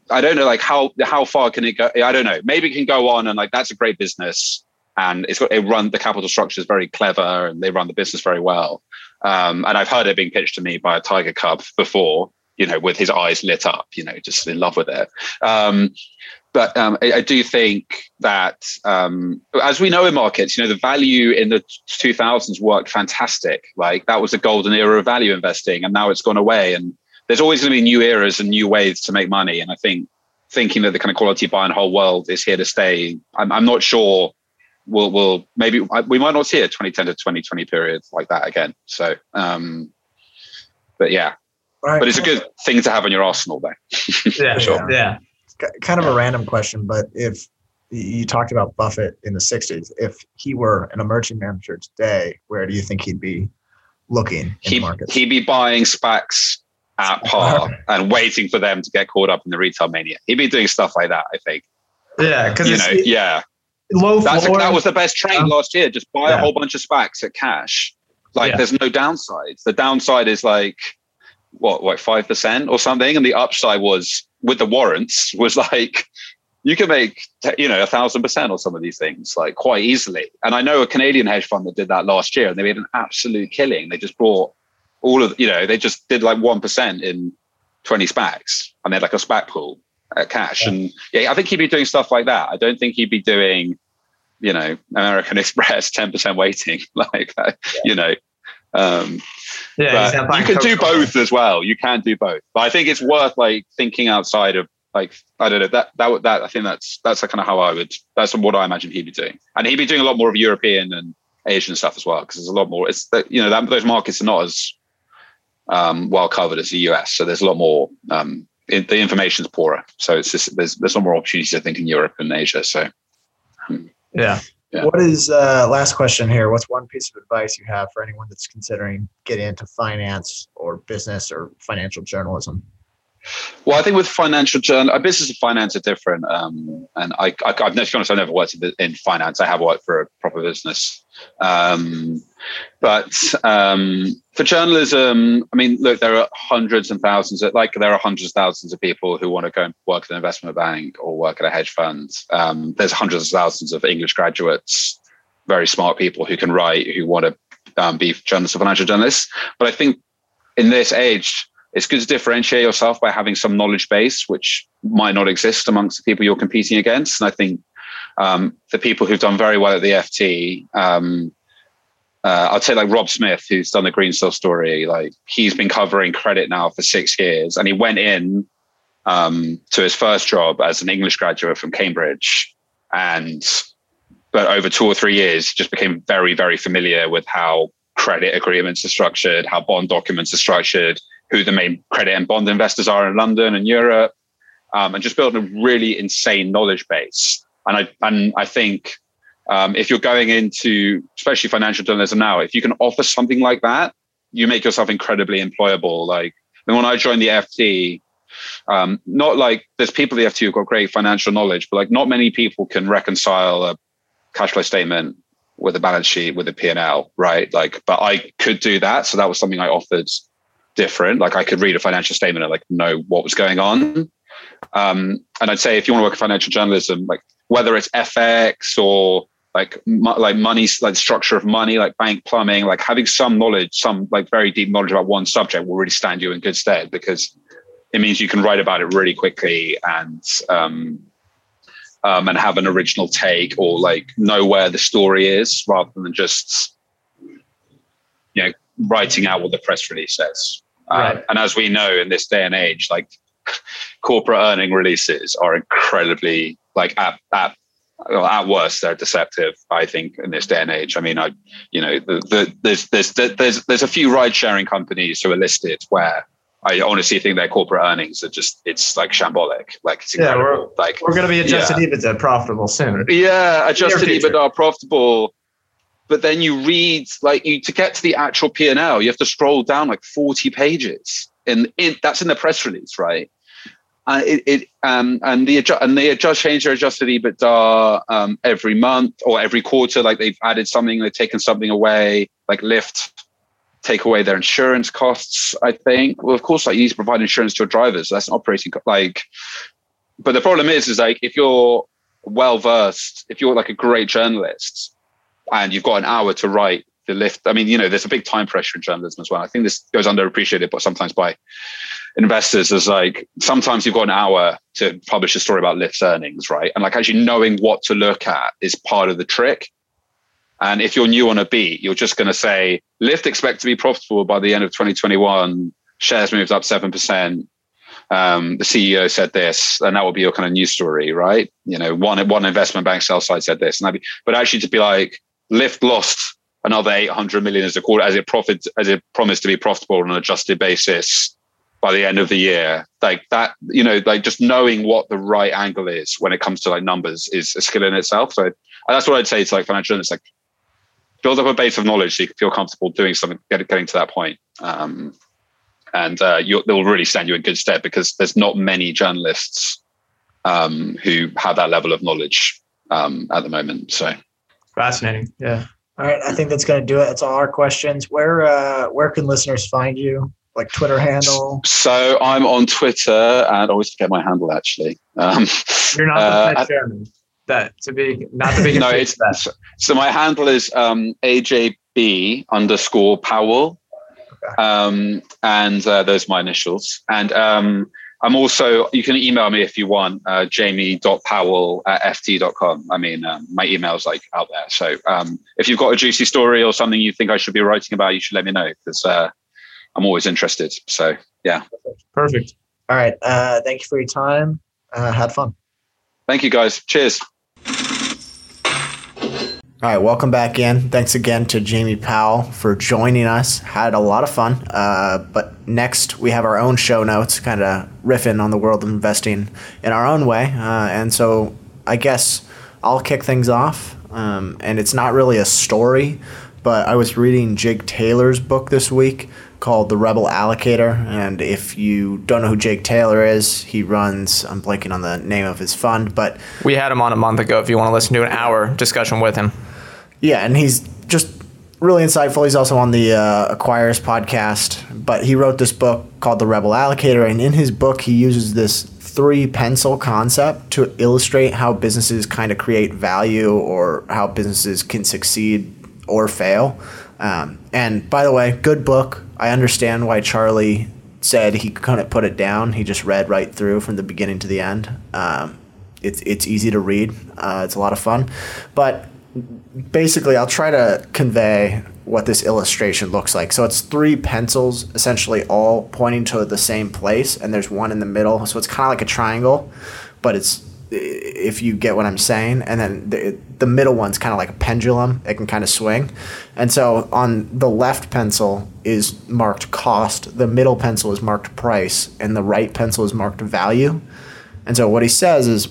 I don't know, like how how far can it go? I don't know. Maybe it can go on and like that's a great business, and it's got it run the capital structure is very clever, and they run the business very well. Um, and I've heard it being pitched to me by a Tiger Cub before, you know, with his eyes lit up, you know, just in love with it. Um, but um, I, I, do think that, um, as we know in markets, you know, the value in the 2000s worked fantastic. Like that was a golden era of value investing, and now it's gone away. And there's always going to be new eras and new ways to make money. And I think thinking that the kind of quality buy and whole world is here to stay. I'm, I'm not sure. We'll, we'll maybe we might not see a 2010 to 2020 period like that again. So, um, but yeah, All right, but it's a good thing to have on your arsenal, though. [LAUGHS] Yeah, Sure. yeah. K- kind of a random question, but if you talked about Buffett in the 60s, if he were an emerging manager today, where do you think he'd be looking in the He, markets? he'd be buying SPACs at par and waiting for them to get caught up in the retail mania. He'd be doing stuff like that, I think. Yeah, because You know, yeah. low That's floor. that was the best trade last year. Just buy Yeah. a whole bunch of SPACs at cash. Like Yeah. there's no downsides. The downside is like what, like five percent or something, and the upside was with the warrants was like you can make you know a thousand percent on some of these things like quite easily. And I know a Canadian hedge fund that did that last year, and they made an absolute killing. They just bought all of you know they just did like one percent in twenty SPACs, and they had like a SPAC pool at cash. And yeah, I think he'd be doing stuff like that. I don't think he'd be doing you know, American [LAUGHS] Express, 10% waiting. [LAUGHS] like, uh, you know, um, yeah, you can do both as well. You can do both, but I think it's worth like thinking outside of like, I don't know that, that, would- that, I think that's, that's kind of how I would, that's what I imagine he'd be doing. And he'd be doing a lot more of European and Asian stuff as well. Cause there's a lot more, it's that, you know, that, those markets are not as um, well covered as the US. So there's a lot more, um, it, the information's poorer. So it's just, there's, there's a lot more opportunities, I think, in Europe and Asia. So Yeah. Yeah. What is uh, last question here? What's one piece of advice you have for anyone that's considering getting into finance or business or financial journalism? Well, I think with financial journal, business and finance are different. Um, and I, I, I've never, to be honest, I've never worked in, in finance. I have worked for a proper business. Um, but um, for journalism, I mean, look, there are hundreds and thousands, of, like there are hundreds of thousands of people who want to go and work at an investment bank or work at a hedge fund. Um, there's hundreds of thousands of English graduates, very smart people who can write, who want to um, be journalists or financial journalists. But I think in this age, it's good to differentiate yourself by having some knowledge base, which might not exist amongst the people you're competing against. And I think um, the people who've done very well at the FT, um, uh, I'd say like Rob Smith, who's done the Greensill story, like he's been covering credit now for six years, and he went in um, to his first job as an English graduate from Cambridge, and but over two or three years, just became very, very familiar with how credit agreements are structured, how bond documents are structured, who the main credit and bond investors are in London and Europe, um, and just build a really insane knowledge base. And I and I think um, if you're going into especially financial journalism now, if you can offer something like that, you make yourself incredibly employable. Like and when I joined the FT, um, not like there's people at the FT who've got great financial knowledge, but like not many people can reconcile a cash flow statement with a balance sheet with a P&L, right? Like, but I could do that. So that was something I offered different. Like I could read a financial statement and like know what was going on. Um, and I'd say if you want to work in financial journalism, like whether it's FX or like mo- like money, like structure of money, like bank plumbing, like having some knowledge, some like very deep knowledge about one subject will really stand you in good stead because it means you can write about it really quickly and um, um, and have an original take or like know where the story is rather than just you know writing out what the press release says. Um, Right. and as we know in this day and age, like [LAUGHS] corporate earning releases are incredibly like at at well, at worst they're deceptive. I think in this day and age. I mean, I you know the, the, there's there's there's there's a few ride sharing companies who are listed where. I honestly think their corporate earnings are just, it's like shambolic. Like it's Yeah, we're- like We're going to be adjusted EBITDA profitable soon. yeah, adjusted. EBITDA profitable. But then you read like you to get to the actual P and L, you have to scroll down like forty pages, and that's in the press release, right? Uh, it, it um, and the and they adjust change their adjusted EBITDA um, every month or every quarter. Like they've added something, they've taken something away, like Lyft take away their insurance costs. I think. Well, of course, like you need to provide insurance to your drivers. That's an operating co- like. But the problem is, is like if you're well versed, if you're like a great journalist, and you've got an hour to write the Lyft. I mean, you know, there's a big time pressure in journalism as well. I think this goes underappreciated, but sometimes by investors is like sometimes you've got an hour to publish a story about Lyft's earnings, right? And like actually knowing what to look at is part of the trick. And if you're new on a beat, you're just going to say Lyft expect to be profitable by the end of 2021. Shares moved up seven percent. um, the CEO said this, and that will be your kind of news story, right? You know, one one investment bank sell side said this, and that'd be, but actually to be like, Lyft lost another 800 million as a quarter as it profit as it promised to be profitable on an adjusted basis by the end of the year. Like that you know like just knowing what the right angle is when it comes to like numbers is a skill in itself. So that's what i'd say to like financial analysts like build up a base of knowledge so you can feel comfortable doing something get, getting to that point. Um, and uh, they'll really stand you in good stead because there's not many journalists um, who have that level of knowledge um, at the moment. So fascinating yeah all right, I think that's going to do it. That's all our questions. Where uh, where can listeners find you? Like Twitter handle? So I'm on Twitter, and I always forget my handle actually. Um, You're not the uh, chairman. That to be not the biggest. [LAUGHS] no, it's that. So my handle is um, AJB underscore Powell, okay. um, and uh, those are my initials. And um, I'm also, you can email me if you want, uh, jamie.powell at ft.com. I mean, um, my email's like out there. So um, if you've got a juicy story or something you think I should be writing about, you should let me know because uh, I'm always interested. So yeah. Perfect. All right. Uh, thank you for your time. Uh, had fun. Thank you guys. Cheers. All right, welcome back in. Thanks again to Jamie Powell for joining us. Had a lot of fun. Uh, but next, we have our own show notes, kind of riffing on the world of investing in our own way. Uh, and so I guess I'll kick things off. Um, and it's not really a story, but I was reading Jake Taylor's book this week called The Rebel Allocator. And if you don't know who Jake Taylor is, he runs, I'm blanking on the name of his fund, but. We had him on a month ago if you want to listen to an hour discussion with him. Yeah, and he's just really insightful. He's also on the uh, Acquirers podcast, but he wrote this book called The Rebel Allocator, and in his book, he uses this three pencil concept to illustrate how businesses kind of create value or how businesses can succeed or fail. Um, and by the way, good book. I understand why Charlie said he couldn't put it down. He just read right through from the beginning to the end. Um, it's it's easy to read. Uh, it's a lot of fun, but basically, I'll try to convey what this illustration looks like. So it's three pencils, essentially all pointing to the same place, and there's one in the middle. So it's kind of like a triangle, but it's if you get what I'm saying. And then the, the middle one's kind of like a pendulum; it can kind of swing. And so on the left pencil is marked cost, the middle pencil is marked price, and the right pencil is marked value. And so what he says is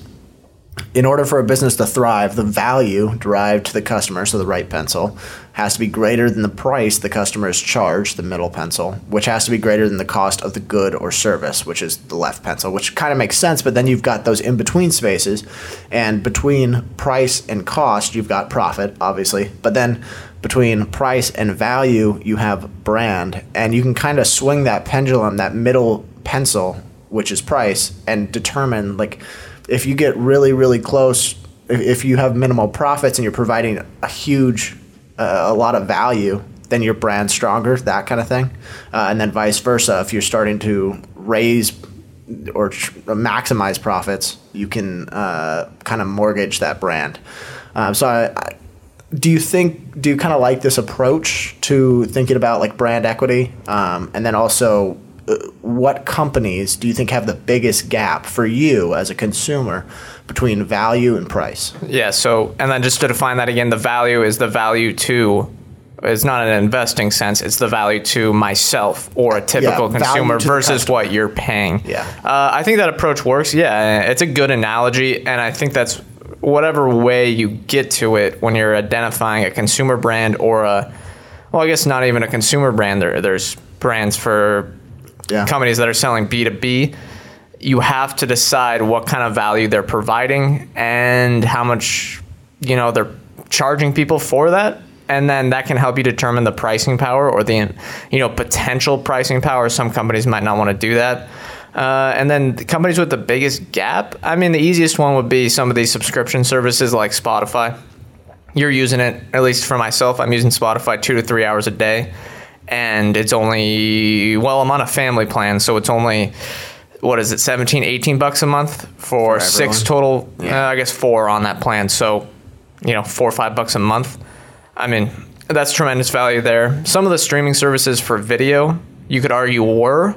in order for a business to thrive, the value derived to the customer, so the right pencil, has to be greater than the price the customer is charged, the middle pencil, which has to be greater than the cost of the good or service, which is the left pencil, which kind of makes sense. But then you've got those in between spaces, and between price and cost, you've got profit, obviously. But then between price and value, you have brand, and you can kind of swing that pendulum, that middle pencil, which is price, and determine like if you get really really close if, if you have minimal profits and you're providing a huge uh, a lot of value then your brand's stronger that kind of thing. Uh, and then vice versa if you're starting to raise or tr- maximize profits you can uh, kind of mortgage that brand. Um, so I, I, do you think do you kind of like this approach to thinking about like brand equity? Um, and then also what companies do you think have the biggest gap for you as a consumer between value and price? Yeah. So, and then just to define that again, the value is the value to. It's not an investing sense. It's the value to myself or a typical yeah, consumer versus what you're paying. Yeah. Uh, I think that approach works. Yeah, it's a good analogy, and I think that's whatever way you get to it when you're identifying a consumer brand or a well, I guess not even a consumer brand. There, there's brands for yeah. companies that are selling B2B, you have to decide what kind of value they're providing and how much, you know, they're charging people for that. And then that can help you determine the pricing power or the, you know, potential pricing power. Some companies might not want to do that. Uh, and then the companies with the biggest gap, I mean, the easiest one would be some of these subscription services like Spotify. You're using it, at least for myself, I'm using Spotify two to three hours a day and it's only well i'm on a family plan so it's only what is it 17 18 bucks a month for, for six total yeah. uh, i guess four on that plan so you know four or five bucks a month i mean that's tremendous value there some of the streaming services for video you could argue were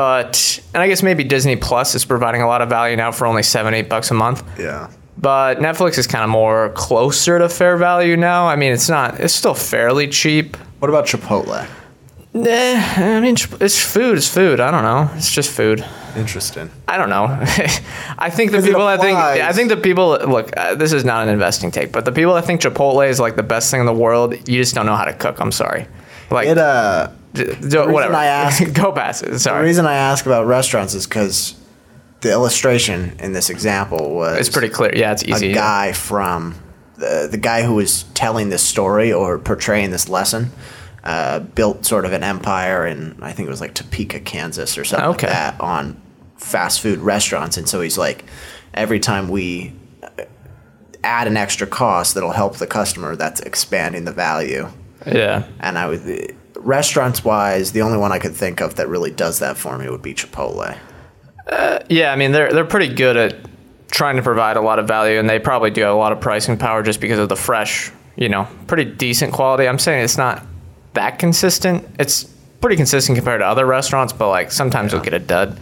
but and I guess maybe Disney Plus is providing a lot of value now for only seven eight bucks a month. Yeah. But Netflix is kind of more closer to fair value now. I mean, it's not. It's still fairly cheap. What about Chipotle? Eh, I mean, it's food. It's food. I don't know. It's just food. Interesting. I don't know. [LAUGHS] I think the people that think. I think the people look. Uh, this is not an investing take, but the people that think Chipotle is like the best thing in the world, you just don't know how to cook. I'm sorry. Like It uh d- d- whatever. I ask- [LAUGHS] go past it. Sorry. the reason I ask about restaurants is because the illustration in this example was it's pretty clear. Yeah, it's a easy. guy from the the guy who was telling this story or portraying this lesson. Uh, built sort of an empire in I think it was like Topeka, Kansas, or something Okay. like that on fast food restaurants. And so he's like, every time we uh, add an extra cost that'll help the customer, that's expanding the value. Yeah. And I would, restaurants wise, the only one I could think of that really does that for me would be Chipotle. Yeah, I mean they're they're pretty good at trying to provide a lot of value, and they probably do have a lot of pricing power just because of the fresh, you know, pretty decent quality. I'm saying it's not that consistent. It's pretty consistent compared to other restaurants, but like sometimes you'll get a dud,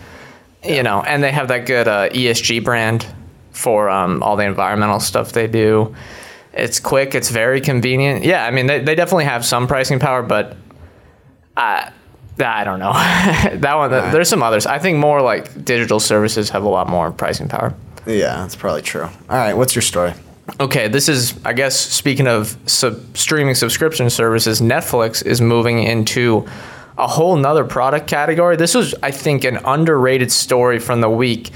you know. And they have that good uh, ESG brand for um, all the environmental stuff they do. It's quick. It's very convenient. Yeah, I mean they they definitely have some pricing power, but I I don't know [LAUGHS] that one. There's some others. I think more like digital services have a lot more pricing power. Yeah, that's probably true. All right, what's your story? Okay, this is, I guess, speaking of sub- streaming subscription services, Netflix is moving into a whole nother product category. This was, I think, an underrated story from the week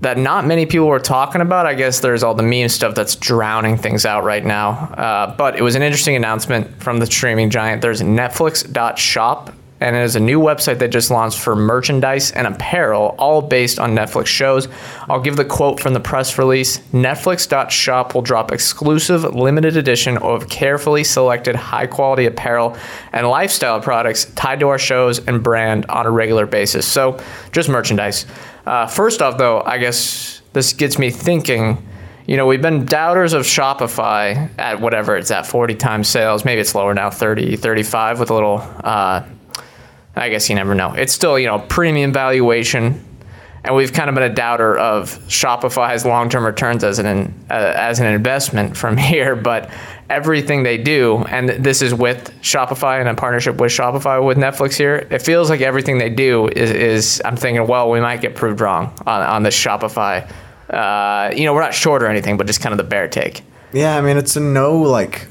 that not many people were talking about. I guess there's all the meme stuff that's drowning things out right now. Uh, but it was an interesting announcement from the streaming giant. There's Netflix.shop, and it is a new website that just launched for merchandise and apparel, all based on Netflix shows. I'll give the quote from the press release Netflix.shop will drop exclusive limited edition of carefully selected high quality apparel and lifestyle products tied to our shows and brand on a regular basis. So, just merchandise. Uh, first off, though, I guess this gets me thinking. You know, we've been doubters of Shopify at whatever it's at 40 times sales. Maybe it's lower now, 30, 35 with a little, uh, I guess you never know. It's still, you know, premium valuation. And we've kind of been a doubter of Shopify's long-term returns as an uh, as an investment from [LAUGHS] here, but everything they do, and this is with Shopify and a partnership with Shopify with Netflix here. It feels like everything they do is, is I'm thinking, well, we might get proved wrong on, on this Shopify. Uh, you know, we're not short or anything, but just kind of the bear take. Yeah, I mean it's a no like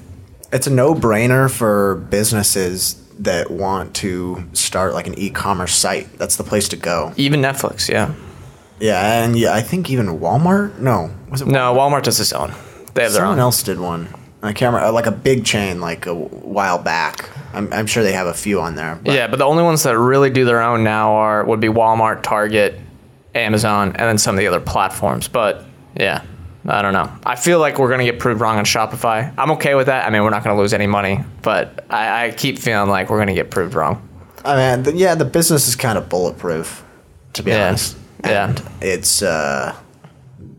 it's a no brainer for businesses that want to start like an e-commerce site. That's the place to go. Even Netflix, yeah. Yeah, and yeah, I think even Walmart. No, was it No, Walmart does its own. They have their Someone own. else did one. I can't remember. Uh, like a big chain, like a while back. I'm, I'm sure they have a few on there. But Yeah, but the only ones that really do their own now are would be Walmart, Target, Amazon, and then some of the other platforms. But yeah, I don't know. I feel like we're gonna get proved wrong on Shopify. I'm okay with that. I mean, we're not gonna lose any money, but I, I keep feeling like we're gonna get proved wrong. I mean, yeah, the business is kind of bulletproof, to be Yeah. honest. Yeah. And it's uh,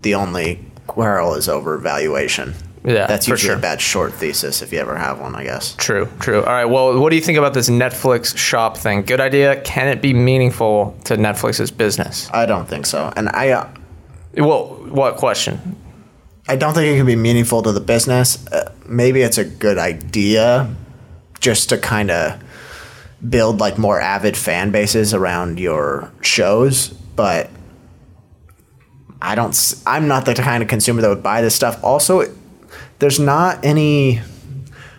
the only quarrel is over valuation. Yeah, that's for usually sure. a bad short thesis if you ever have one, I guess. True, true. All right. Well, what do you think about this Netflix shop thing? Good idea. Can it be meaningful to Netflix's business? I don't think so, and I. Uh, Well, what question? I don't think it can be meaningful to the business. Uh, maybe it's a good idea just to kind of build like more avid fan bases around your shows, but I don't I'm not the kind of consumer that would buy this stuff. Also, there's not any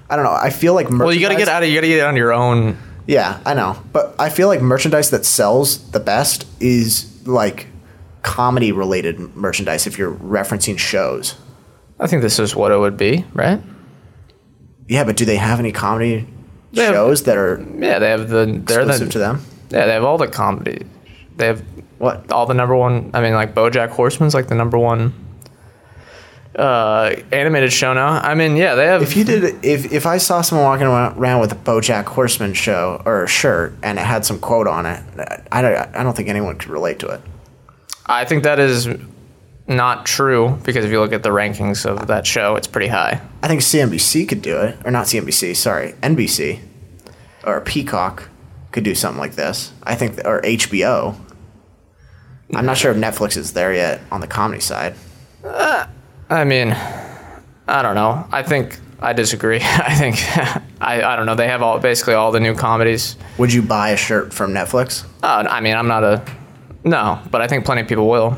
I don't know. I feel like Well, you got to get out of you got to get on your own. Yeah, I know. But I feel like merchandise that sells the best is like comedy related merchandise if you're referencing shows. I think this is what it would be, right? Yeah, but do they have any comedy They have- shows that are Yeah, they have the they're exclusive the to them? Yeah, they have all the comedy. They have What? all the number one. I mean, like BoJack Horseman's like the number one uh, animated show now. I mean, yeah, they have. If you did, if if I saw someone walking around with a BoJack Horseman show or a shirt and it had some quote on it, I don't, I don't think anyone could relate to it. I think that is not true because if you look at the rankings of that show, it's pretty high. I think CNBC could do it, or not CNBC, sorry, NBC, or Peacock. could do something like this. I think, or HBO. I'm not sure if Netflix is there yet on the comedy side. Uh, I mean, I don't know. I think I disagree. [LAUGHS] I think [LAUGHS] I, I don't know. They have all basically all the new comedies. Would you buy a shirt from Netflix? Oh, I mean, I'm not a no, but I think plenty of people will.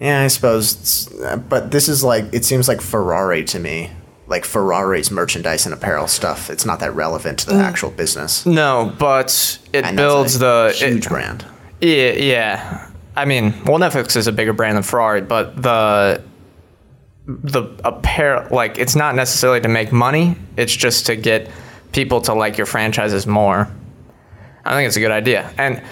Yeah, I suppose. it's- But this is like it seems like Ferrari to me. Like Ferrari's merchandise and apparel stuff. It's not that relevant to the mm. actual business. No, but it And builds a the huge it- brand. Yeah, yeah. I mean, well, Netflix is a bigger brand than Ferrari, but the the apparel, like, it's not necessarily to make money. It's just to get people to like your franchises more. I think it's a good idea. And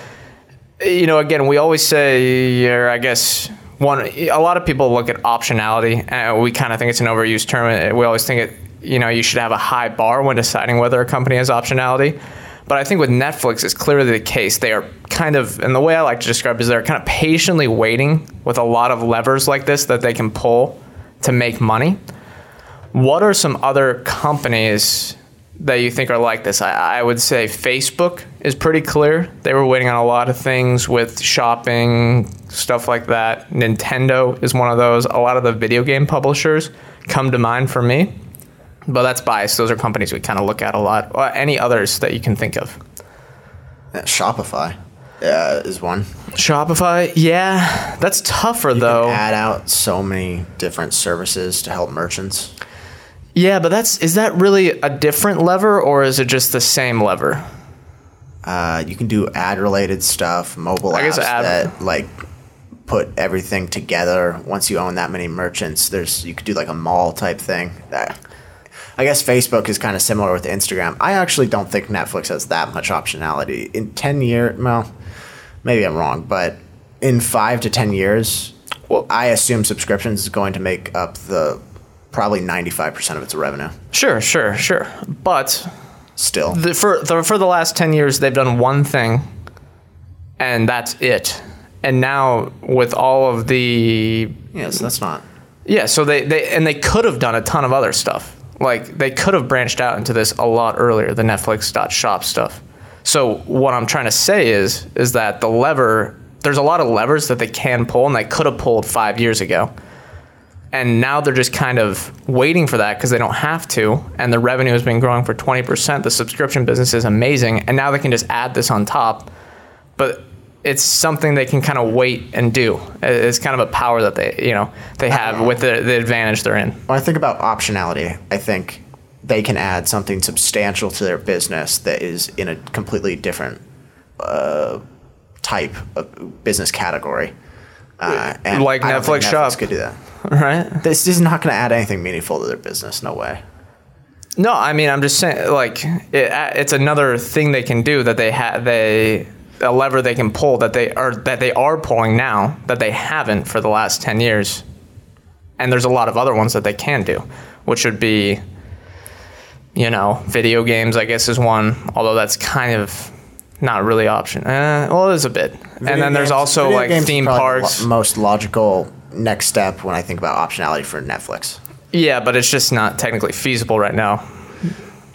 you know, again, we always say, or I guess one, a lot of people look at optionality, and we kind of think it's an overused term. We always think it, you know, you should have a high bar when deciding whether a company has optionality. But I think with Netflix, it's clearly the case. They are kind of, and the way I like to describe it is they're kind of patiently waiting with a lot of levers like this that they can pull to make money. What are some other companies that you think are like this? I, I would say Facebook is pretty clear. They were waiting on a lot of things with shopping, stuff like that. Nintendo is one of those. A lot of the video game publishers come to mind for me. But that's biased. Those are companies we kind of look at a lot. Or any others that you can think of? Yeah, Shopify uh, is one. Shopify, yeah, that's tougher You though. add out so many different services to help merchants. Yeah, but that's is that really a different lever or is it just the same lever? Uh, you can do ad related stuff, mobile I apps that like put everything together. Once you own that many merchants, there's you could do like a mall type thing. That I guess Facebook is kind of similar with Instagram. I actually don't think Netflix has that much optionality. In ten years, well, maybe I'm wrong, but in five to ten years, well, I assume subscriptions is going to make up the probably ninety five percent of its revenue. Sure, sure, sure. But Still, the, for the, for the last 10 years they've done one thing and that's it. And now with all of the yes, that's not. yeah so they, they and they could have done a ton of other stuff. Like they could have branched out into this a lot earlier the netflix.shop stuff. So what i'm trying to say is is that the lever there's a lot of levers that they can pull and they could have pulled five years ago and now they're just kind of waiting for that because they don't have to. And the revenue has been growing for 20% the subscription business is amazing. And now they can just add this on top. But it's something they can kind of wait and do. It's kind of a power that they you know they have with the, the advantage they're in. When I think about optionality, I think they can add something substantial to their business that is in a completely different uh, type of business category. Uh, and Like I Netflix Shop. could do that. right This is not going to add anything meaningful to their business. No way. no i mean i'm just saying like it, it's another thing they can do that they have they a lever they can pull that they are that they are pulling now that they haven't for the last 10 years and there's a lot of other ones that they can do which would be you know video games i guess is one although that's kind of not really option uh, well it is a bit and then there's games- also video like games is theme probably the parks lo- most logical next step when I think about optionality for Netflix. yeah but it's just not technically feasible right now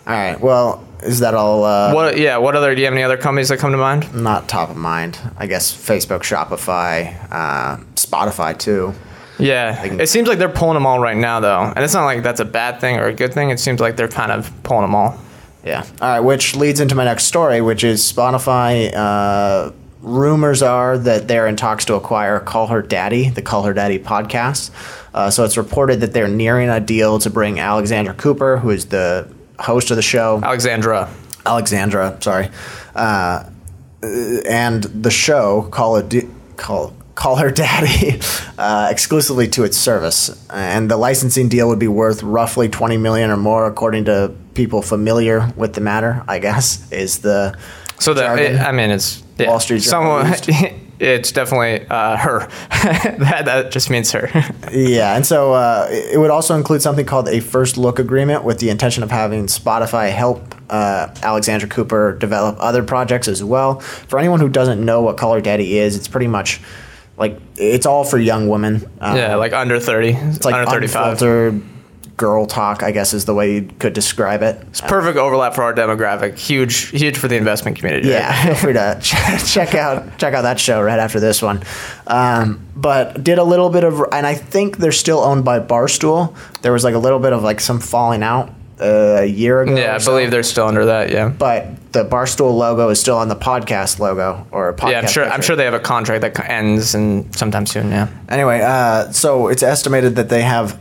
All right. Well, is that all? Uh, what yeah what other do you have any other companies that come to mind Not top of mind. I guess Facebook, Shopify, uh, Spotify too. Yeah, it seems like they're pulling them all right now, though, and it's not like that's a bad thing or a good thing. It seems like they're kind of pulling them all. Yeah. All right, which leads into my next story, which is Spotify. Uh, rumors are that they're in talks to acquire Call Her Daddy, the Call Her Daddy podcast. Uh, so it's reported that they're nearing a deal to bring Alexandra Cooper, who is the host of the show, Alexandra. Alexandra, sorry, uh, and the show Call It D- Call Call Her Daddy [LAUGHS] uh, exclusively to its service, and the licensing deal would be worth roughly twenty million or more, according to people familiar with the matter. I guess is the So that jargon. I mean, it's yeah, Wall Street Someone, [LAUGHS] it's definitely uh, her. [LAUGHS] that, that just means her. Yeah, and so uh, it it would also include something called a first look agreement with the intention of having Spotify help uh, Alexandra Cooper develop other projects as well. For anyone who doesn't know what Call Her Daddy is, it's pretty much like it's all for young women. Uh, yeah, like under thirty. it's like under thirty-five. girl talk, I guess is the way you could describe it. It's perfect overlap for our demographic. Huge, huge for the investment community. right? Yeah, [LAUGHS] feel free to [LAUGHS] ch- check out check out that show right after this one. Um, but did a little bit of, and I think they're still owned by Barstool. There was like a little bit of like some falling out a year ago. Yeah, I so. believe they're still under that. Yeah. But the Barstool logo is still on the podcast logo or podcast. Yeah, I'm sure. I'm sure they have a contract that ends and sometime soon. Yeah. Anyway, uh, so it's estimated that they have,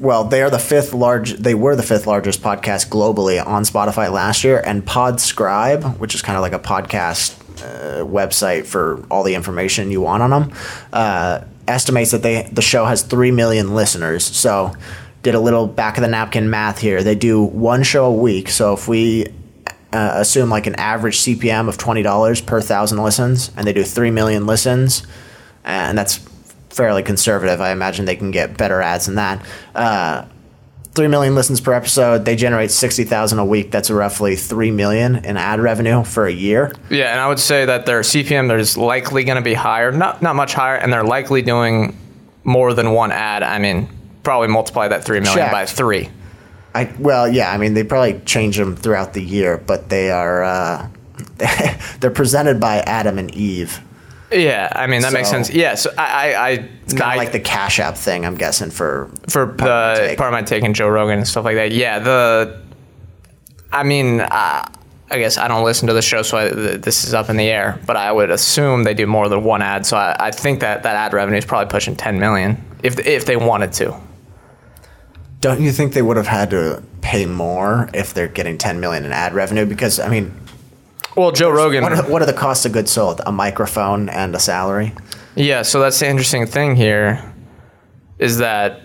well, they are the fifth large. They were the fifth largest podcast globally on Spotify last year, and Podscribe, which is kind of like a podcast uh, website for all the information you want on them, uh, estimates that they the show has three million listeners. So, did a little back of the napkin math here. They do one show a week. So if we uh, assume like an average CPM of twenty dollars per thousand listens, and they do three million listens, and that's fairly conservative. I imagine they can get better ads than that. Uh, three million listens per episode. They generate sixty thousand a week. That's roughly three million in ad revenue for a year. Yeah, and I would say that their CPM is likely going to be higher, not not much higher, and they're likely doing more than one ad. I mean, probably multiply that three million Check. by three. I well, yeah. I mean, they probably change them throughout the year, but they are uh, [LAUGHS] they're presented by Adam and Eve. Yeah, I mean that makes sense. Yeah, so I, I, I It's kind of like the Cash App thing. I'm guessing for for Part of the Take. Pardon My Take and Joe Rogan and stuff like that. Yeah, the. I mean, uh, I guess I don't listen to the show, so I, th- this is up in the air. But I would assume they do more than one ad. So I, I think that that ad revenue is probably pushing ten million if if they wanted to. Don't you think they would have had to pay more if they're getting 10 million in ad revenue? Because I mean, Well, Joe Rogan. what are, what are the costs of goods sold? A microphone and a salary. Yeah, so that's the interesting thing here is that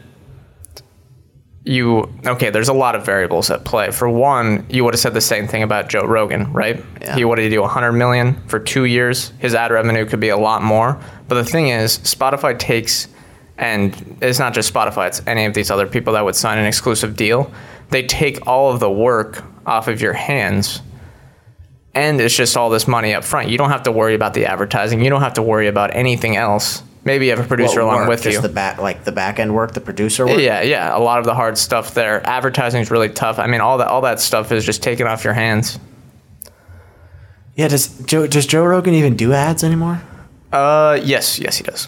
you okay, there's a lot of variables at play. For one, you would have said the same thing about Joe Rogan, right? Yeah. He wanted to do 100 million for 2 years. His ad revenue could be a lot more. But the thing is, Spotify takes and it's not just Spotify, it's any of these other people that would sign an exclusive deal. They take all of the work off of your hands and it's just all this money up front. You don't have to worry about the advertising. You don't have to worry about anything else. Maybe you have a producer What along work? with Just you. the back, like the back end work, the producer work. yeah, yeah. A lot of the hard stuff there. Advertising is really tough. I mean, all that all that stuff is just taken off your hands. Yeah. Does Joe does Joe Rogan even do ads anymore? Uh, yes, yes, he does.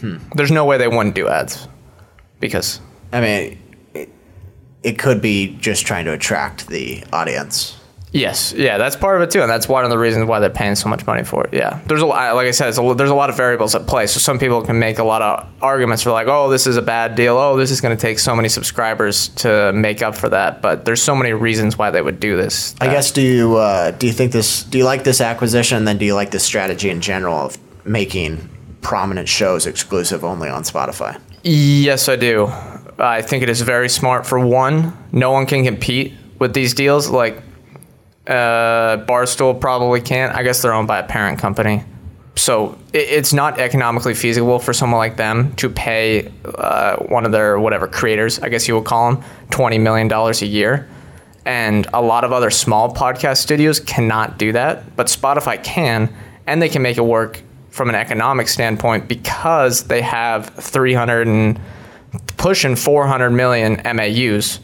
Hmm. There's no way they wouldn't do ads because I mean, it, it could be just trying to attract the audience. Yes, yeah, that's part of it too, and that's one of the reasons why they're paying so much money for it. Yeah, there's a lot, like I said, it's a, there's a lot of variables at play. So some people can make a lot of arguments for like, oh, this is a bad deal. Oh, this is going to take so many subscribers to make up for that. But there's so many reasons why they would do this. I guess do you uh, do you think this? Do you like this acquisition? And then do you like this strategy in general of making prominent shows exclusive only on Spotify? Yes, I do. I think it is very smart. For one, no one can compete with these deals. Like uh, Barstool probably can't. I guess they're owned by a parent company, so it, it's not economically feasible for someone like them to pay uh, one of their whatever creators, I guess you would call them, twenty million dollars a year. And a lot of other small podcast studios cannot do that, but Spotify can, and they can make it work from an economic standpoint because they have 300 and pushing 400 million MAUs.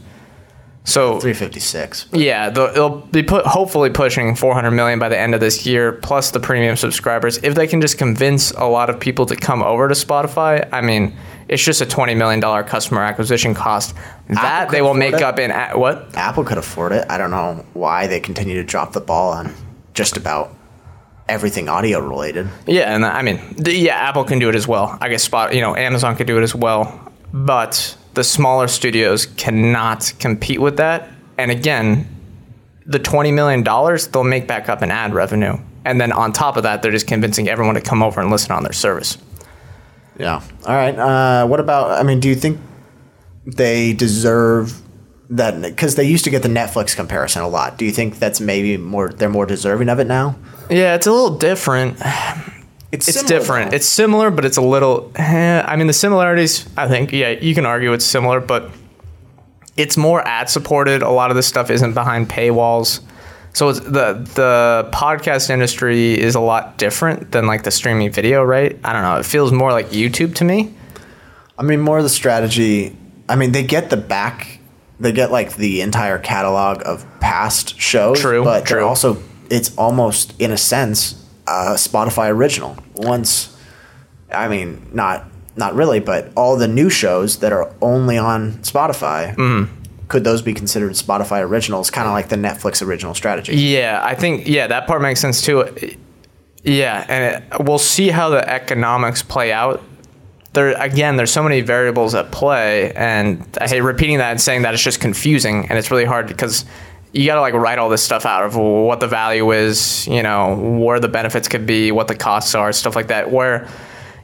So Three fifty six. yeah, they'll, be put hopefully pushing 400 million by the end of this year, plus the premium subscribers. If they can just convince a lot of people to come over to Spotify, I mean, it's just a 20 million dollar customer acquisition cost that they will make it. up in a- what? Apple could afford it. I don't know why they continue to drop the ball on just about everything audio related. Yeah, and I mean, the, yeah, Apple can do it as well. I guess Spot, you know, Amazon could do it as well, but the smaller studios cannot compete with that. And again, the twenty million dollars they'll make back up in ad revenue, and then on top of that, they're just convincing everyone to come over and listen on their service. Yeah. All right. Uh, what about? I mean, do you think they deserve that? Because they used to get the Netflix comparison a lot. Do you think that's maybe more? They're more deserving of it now. Yeah, it's a little different. It's, It's similar, different. though. It's similar, but it's a little. Eh, I mean, the similarities. I think. Yeah, you can argue it's similar, but it's more ad supported. A lot of this stuff isn't behind paywalls. So it's the the podcast industry is a lot different than like the streaming video, right? I don't know. It feels more like YouTube to me. I mean, more of the strategy. I mean, they get the back, they get like the entire catalog of past shows. True, but they're true. also it's almost in a sense a Spotify original. Once, I mean, not not really, but all the new shows that are only on Spotify. Mm-hmm. Could those be considered Spotify originals? Kind of like the Netflix original strategy. Yeah, I think yeah that part makes sense too. Yeah, and it, we'll see how the economics play out. There again, there's so many variables at play, and I hate repeating that and saying that it's just confusing, and it's really hard because you got to like write all this stuff out of what the value is, you know, where the benefits could be, what the costs are, stuff like that. Where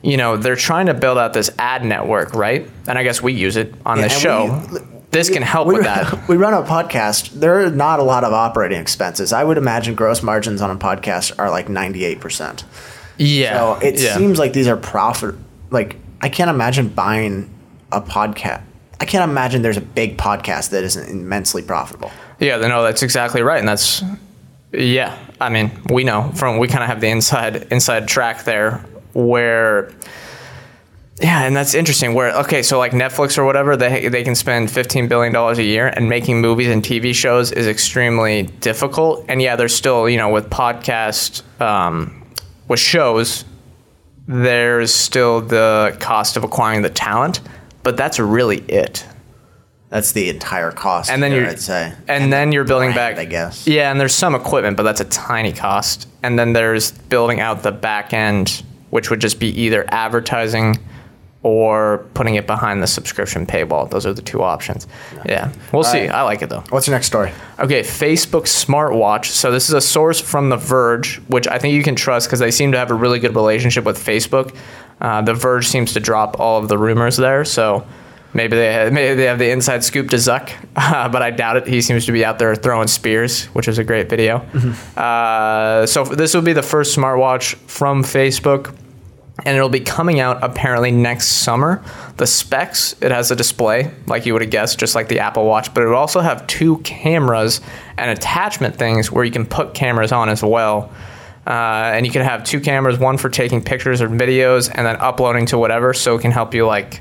you know they're trying to build out this ad network, right? And I guess we use it on this show. we- this can help we, with that. [LAUGHS] We run a podcast. There are not a lot of operating expenses. I would imagine gross margins on a podcast are like ninety eight percent. Yeah, So it yeah. seems like these are profit. Like I can't imagine buying a podcast. I can't imagine there's a big podcast that isn't immensely profitable. Yeah, no, that's exactly right, and that's yeah. I mean, we know from we kind of have the inside inside track there where. Yeah, and that's interesting. Where okay, so like Netflix or whatever, they they can spend fifteen billion dollars a year, and making movies and TV shows is extremely difficult. And yeah, there's still you know with podcast, um, with shows, there's still the cost of acquiring the talent, but that's really it. That's the entire cost. and then there, you're I'd say, and, then you're building brand, back I guess. yeah and there's some equipment but that's a tiny cost and then there's building out the back end which would just be either advertising or putting it behind the subscription paywall those are the two options yeah we'll see right. i like it though What's your next story? Okay, Facebook smartwatch. So this is a source from The Verge, which I think you can trust because they seem to have a really good relationship with Facebook. Uh, the Verge seems to drop all of the rumors there, so maybe they have, maybe they have the inside scoop to Zuck, uh, [LAUGHS] but I doubt it. He seems to be out there throwing spears, which is a great video. Uh, so this will be the first smartwatch from Facebook and it'll be coming out apparently next summer. The specs, it has a display, like you would have guessed, just like the Apple Watch, but it will also have two cameras and attachment things where you can put cameras on as well. Uh, and you can have two cameras, one for taking pictures or videos, and then uploading to whatever, so it can help you like,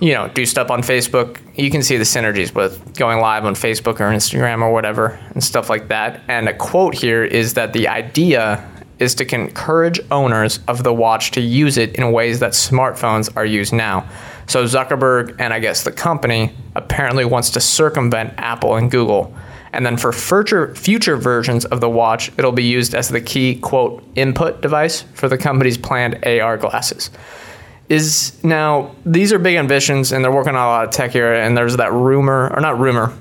you know, do stuff on Facebook. You can see the synergies with going live on Facebook or Instagram or whatever and stuff like that. And a quote here is that the idea is to encourage owners of the watch to use it in ways that smartphones are used now. So Zuckerberg and I guess the company apparently wants to circumvent Apple and Google. And then for future future versions of the watch, it'll be used as the key quote input device for the company's planned AR glasses is now these are big ambitions and they're working on a lot of tech here and there's that rumor or not rumor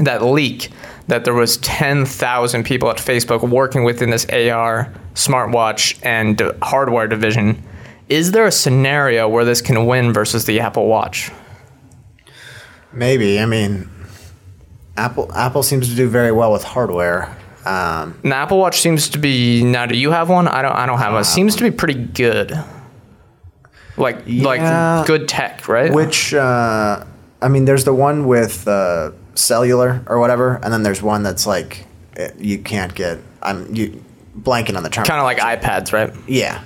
that leak that there was 10,000 people at Facebook working within this AR smartwatch and hardware division is there a scenario where this can win versus the Apple Watch Maybe. I mean, Apple Apple seems to do very well with hardware. Um, the Apple Watch seems to be now do you have one I don't I don't have one it seems to be pretty good like Yeah. like good tech right which uh, I mean, there's the one with uh, cellular or whatever, and then there's one that's like it, you can't get. I'm you blanking on the term. kind of like iPads right Yeah,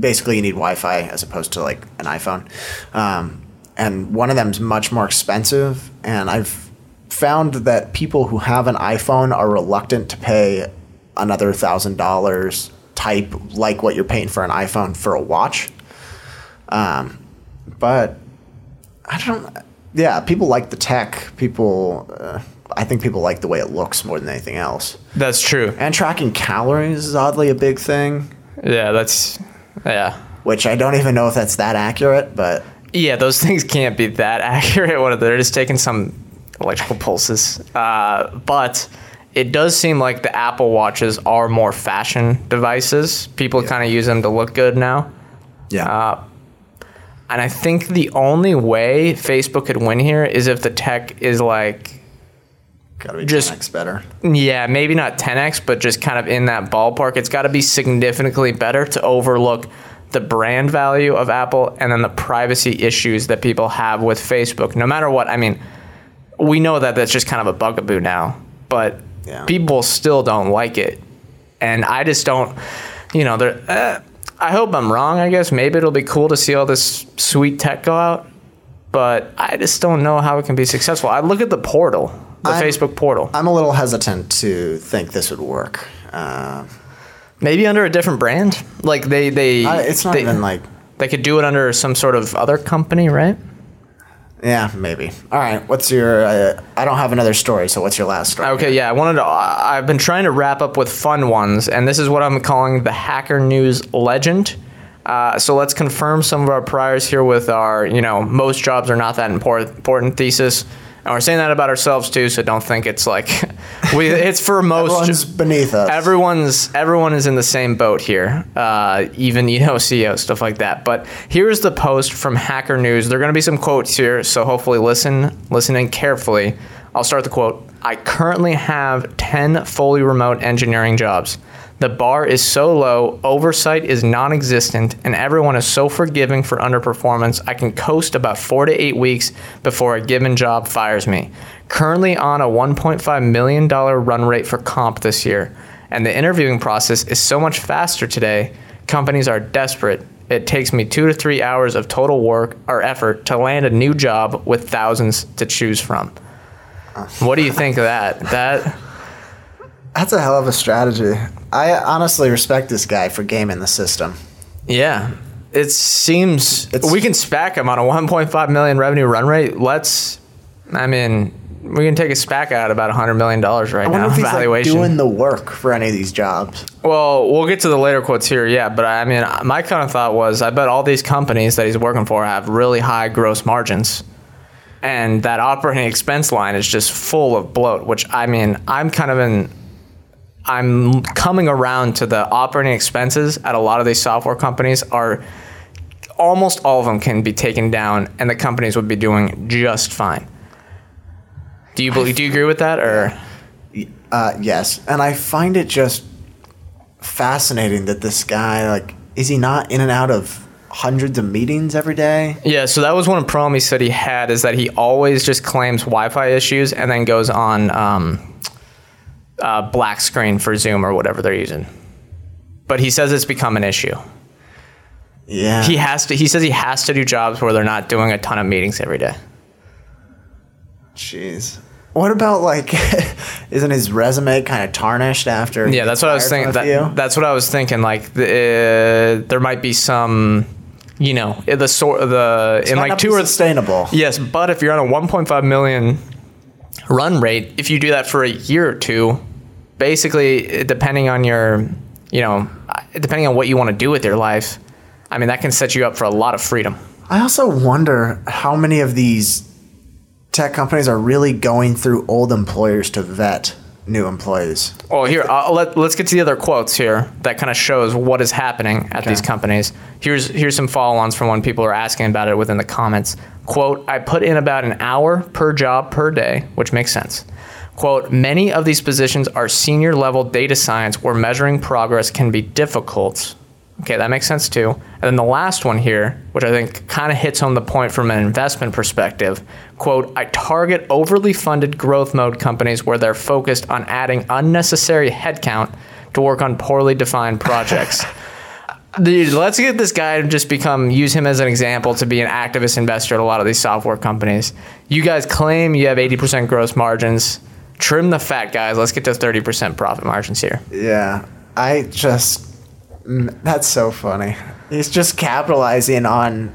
basically you need Wi-Fi as opposed to like an iPhone, um, and one of them's much more expensive. And I've found that people who have an iPhone are reluctant to pay another thousand dollars type like what you're paying for an iPhone for a watch. Um, but I don't. Yeah, people like the tech. People, uh, I think people like the way it looks more than anything else. that's true And tracking calories is oddly a big thing yeah that's yeah which I don't even know if that's that accurate, but Yeah, those [LAUGHS] things can't be that accurate. What they're just taking some electrical pulses. Uh, but it does seem like the Apple watches are more fashion devices. People kind of use them to look good now. yeah, Uh, And I think the only way Facebook could win here is if the tech is like, gotta be just- just better. yeah, maybe not 10x, but just kind of in that ballpark. It's got to be significantly better to overlook the brand value of Apple and then the privacy issues that people have with Facebook. No matter what, I mean, we know that that's just kind of a bugaboo now, but Yeah. people still don't like it. And I just don't, you know, they're. Uh, I hope I'm wrong. I guess maybe it'll be cool to see all this sweet tech go out, but I just don't know how it can be successful. I look at the portal, the I'm- Facebook portal. I'm a little hesitant to think this would work. Uh, Maybe under a different brand. Like they they I, it's not they, even like they could do it under some sort of other company, right? Yeah, maybe. All right, what's your? Uh, I don't have another story, so what's your last story? Okay, yeah, I wanted to. I've been trying to wrap up with fun ones, and this is what I'm calling the Hacker News legend. Uh, so let's confirm some of our priors here with our, you know, most jobs are not that important, important thesis. And we're saying that about ourselves too, so don't think it's like [LAUGHS] we. It's for most. Everyone's beneath us. Everyone's everyone is in the same boat here, uh, even you know [LAUGHS] CEO stuff like that. But here's the post from Hacker News. There are going to be some quotes here, so hopefully listen listen in carefully. I'll start the quote. I currently have ten fully remote engineering jobs. The bar is so low, oversight is non existent, and everyone is so forgiving for underperformance, I can coast about four to eight weeks before a given job fires me. Currently on a $1.5 million run rate for comp this year, and the interviewing process is so much faster today, companies are desperate. It takes me two to three hours of total work or effort to land a new job with thousands to choose from. What do you think of that? That. That's a hell of a strategy. I honestly respect this guy for gaming the system. Yeah. It seems It's- we can SPAC him on a 1.5 million revenue run rate. Let's, I mean, we can take a SPAC out about 100 million dollars right I wonder now. if he's like, doing the work for any of these jobs. well, we'll get to the later quotes here. Yeah, but I mean, my kind of thought was, I bet all these companies that he's working for have really high gross margins, and that operating expense line is just full of bloat. Which I mean, I'm kind of in. I'm coming around to the operating expenses at a lot of these software companies are almost all of them can be taken down and the companies would be doing just fine. Do you believe, do you agree with that or Uh, yes, and I find it just fascinating that this guy, like, is he not in and out of hundreds of meetings every day? Yeah, so that was one problem he said he had is that he always just claims Wi-Fi issues and then goes on um, uh, black screen for Zoom or whatever they're using. But he says it's become an issue. Yeah, He has to. He says he has to do jobs where they're not doing a ton of meetings every day. Jeez. What about like, [LAUGHS] isn't his resume kind of tarnished after? Yeah, that's what I was thinking. That, that's what I was thinking. Like, the, uh, there might be some, you know, the sort of the in like two or sustainable. Yes, but if you're on a 1.5 million run rate, if you do that for a year or two, basically, depending on your, you know, depending on what you want to do with your life, I mean, that can set you up for a lot of freedom. I also wonder how many of these tech companies are really going through old employers to vet new employees. Well, here, uh, let, let's get to the other quotes here that kind of shows what is happening at these companies. Here's here's some follow-ons from when people are asking about it within the comments. Quote, I put in about an hour per job per day, which makes sense. Quote, many of these positions are senior level data science where measuring progress can be difficult. Okay, that makes sense too. And then the last one here, which I think kind of hits on the point from an investment perspective, quote, I target overly funded growth mode companies where they're focused on adding unnecessary headcount to work on poorly defined projects. [LAUGHS] Dude, let's get this guy and just become use him as an example to be an activist investor at a lot of these software companies. You guys claim you have 80% gross margins. Trim the fat, guys. Let's get to 30% profit margins here. Yeah, I just that's so funny. He's just capitalizing on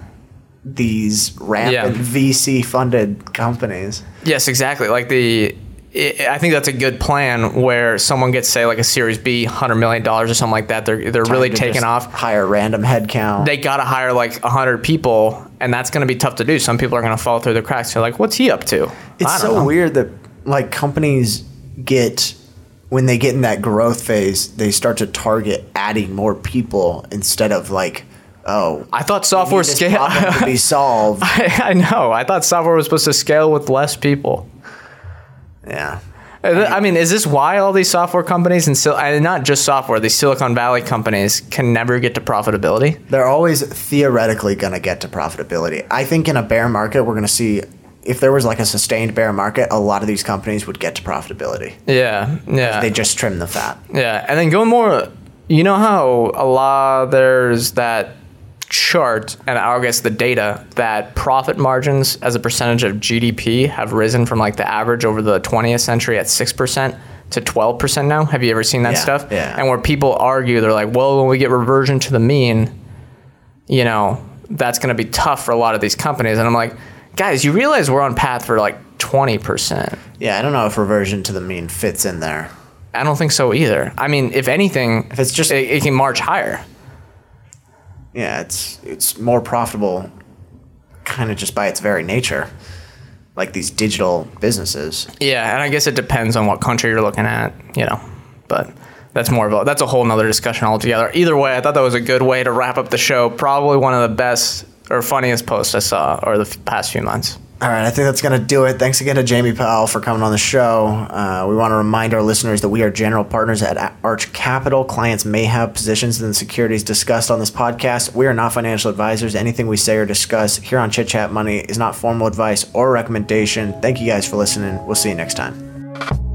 these rampant Yeah. VC funded companies. Yes, exactly. Like the, i think that's a good plan where someone gets say like a Series B, hundred million dollars or something like that. They're they're really Time to taking off. Hire random headcount. They got to hire like hundred people, and that's going to be tough to do. Some people are going to fall through the cracks. They're like, "What's he up to?" It's so know. weird that like companies get when they get in that growth phase, they start to target adding more people instead of like, oh, I thought software scale. to be [LAUGHS] solved. I, I know. I thought software was supposed to scale with less people. yeah. Uh, I mean, is this why all these software companies and Sil- and not just software, these Silicon Valley companies can never get to profitability? They're always theoretically going to get to profitability. I think in a bear market, we're going to see if there was like a sustained bear market, a lot of these companies would get to profitability. Yeah, yeah. They just trim the fat. Yeah, and then going more, you know how a lot there's that chart and I guess the data that profit margins as a percentage of GDP have risen from like the average over the 20th century at 6% to 12% now. Have you ever seen that Yeah, stuff? yeah. And where people argue, they're like, well, when we get reversion to the mean, you know, that's going to be tough for a lot of these companies. And I'm like, guys, you realize we're on path for like 20%. Yeah, I don't know if reversion to the mean fits in there. I don't think so either. I mean, if anything, If it's just- it, it can march higher. Yeah, it's it's more profitable, kind of just by its very nature, like these digital businesses. Yeah, and I guess it depends on what country you're looking at, you know. But that's more of a that's a whole nother discussion altogether. Either way, I thought that was a good way to wrap up the show. Probably one of the best or funniest post I saw over the f- past few months. All right, I think that's going to do it. Thanks again to Jamie Powell for coming on the show. Uh, we want to remind our listeners that we are general partners at Arch Capital. Clients may have positions in the securities discussed on this podcast. We are not financial advisors. Anything we say or discuss here on Chit Chat Money is not formal advice or recommendation. Thank you guys for listening. We'll see you next time.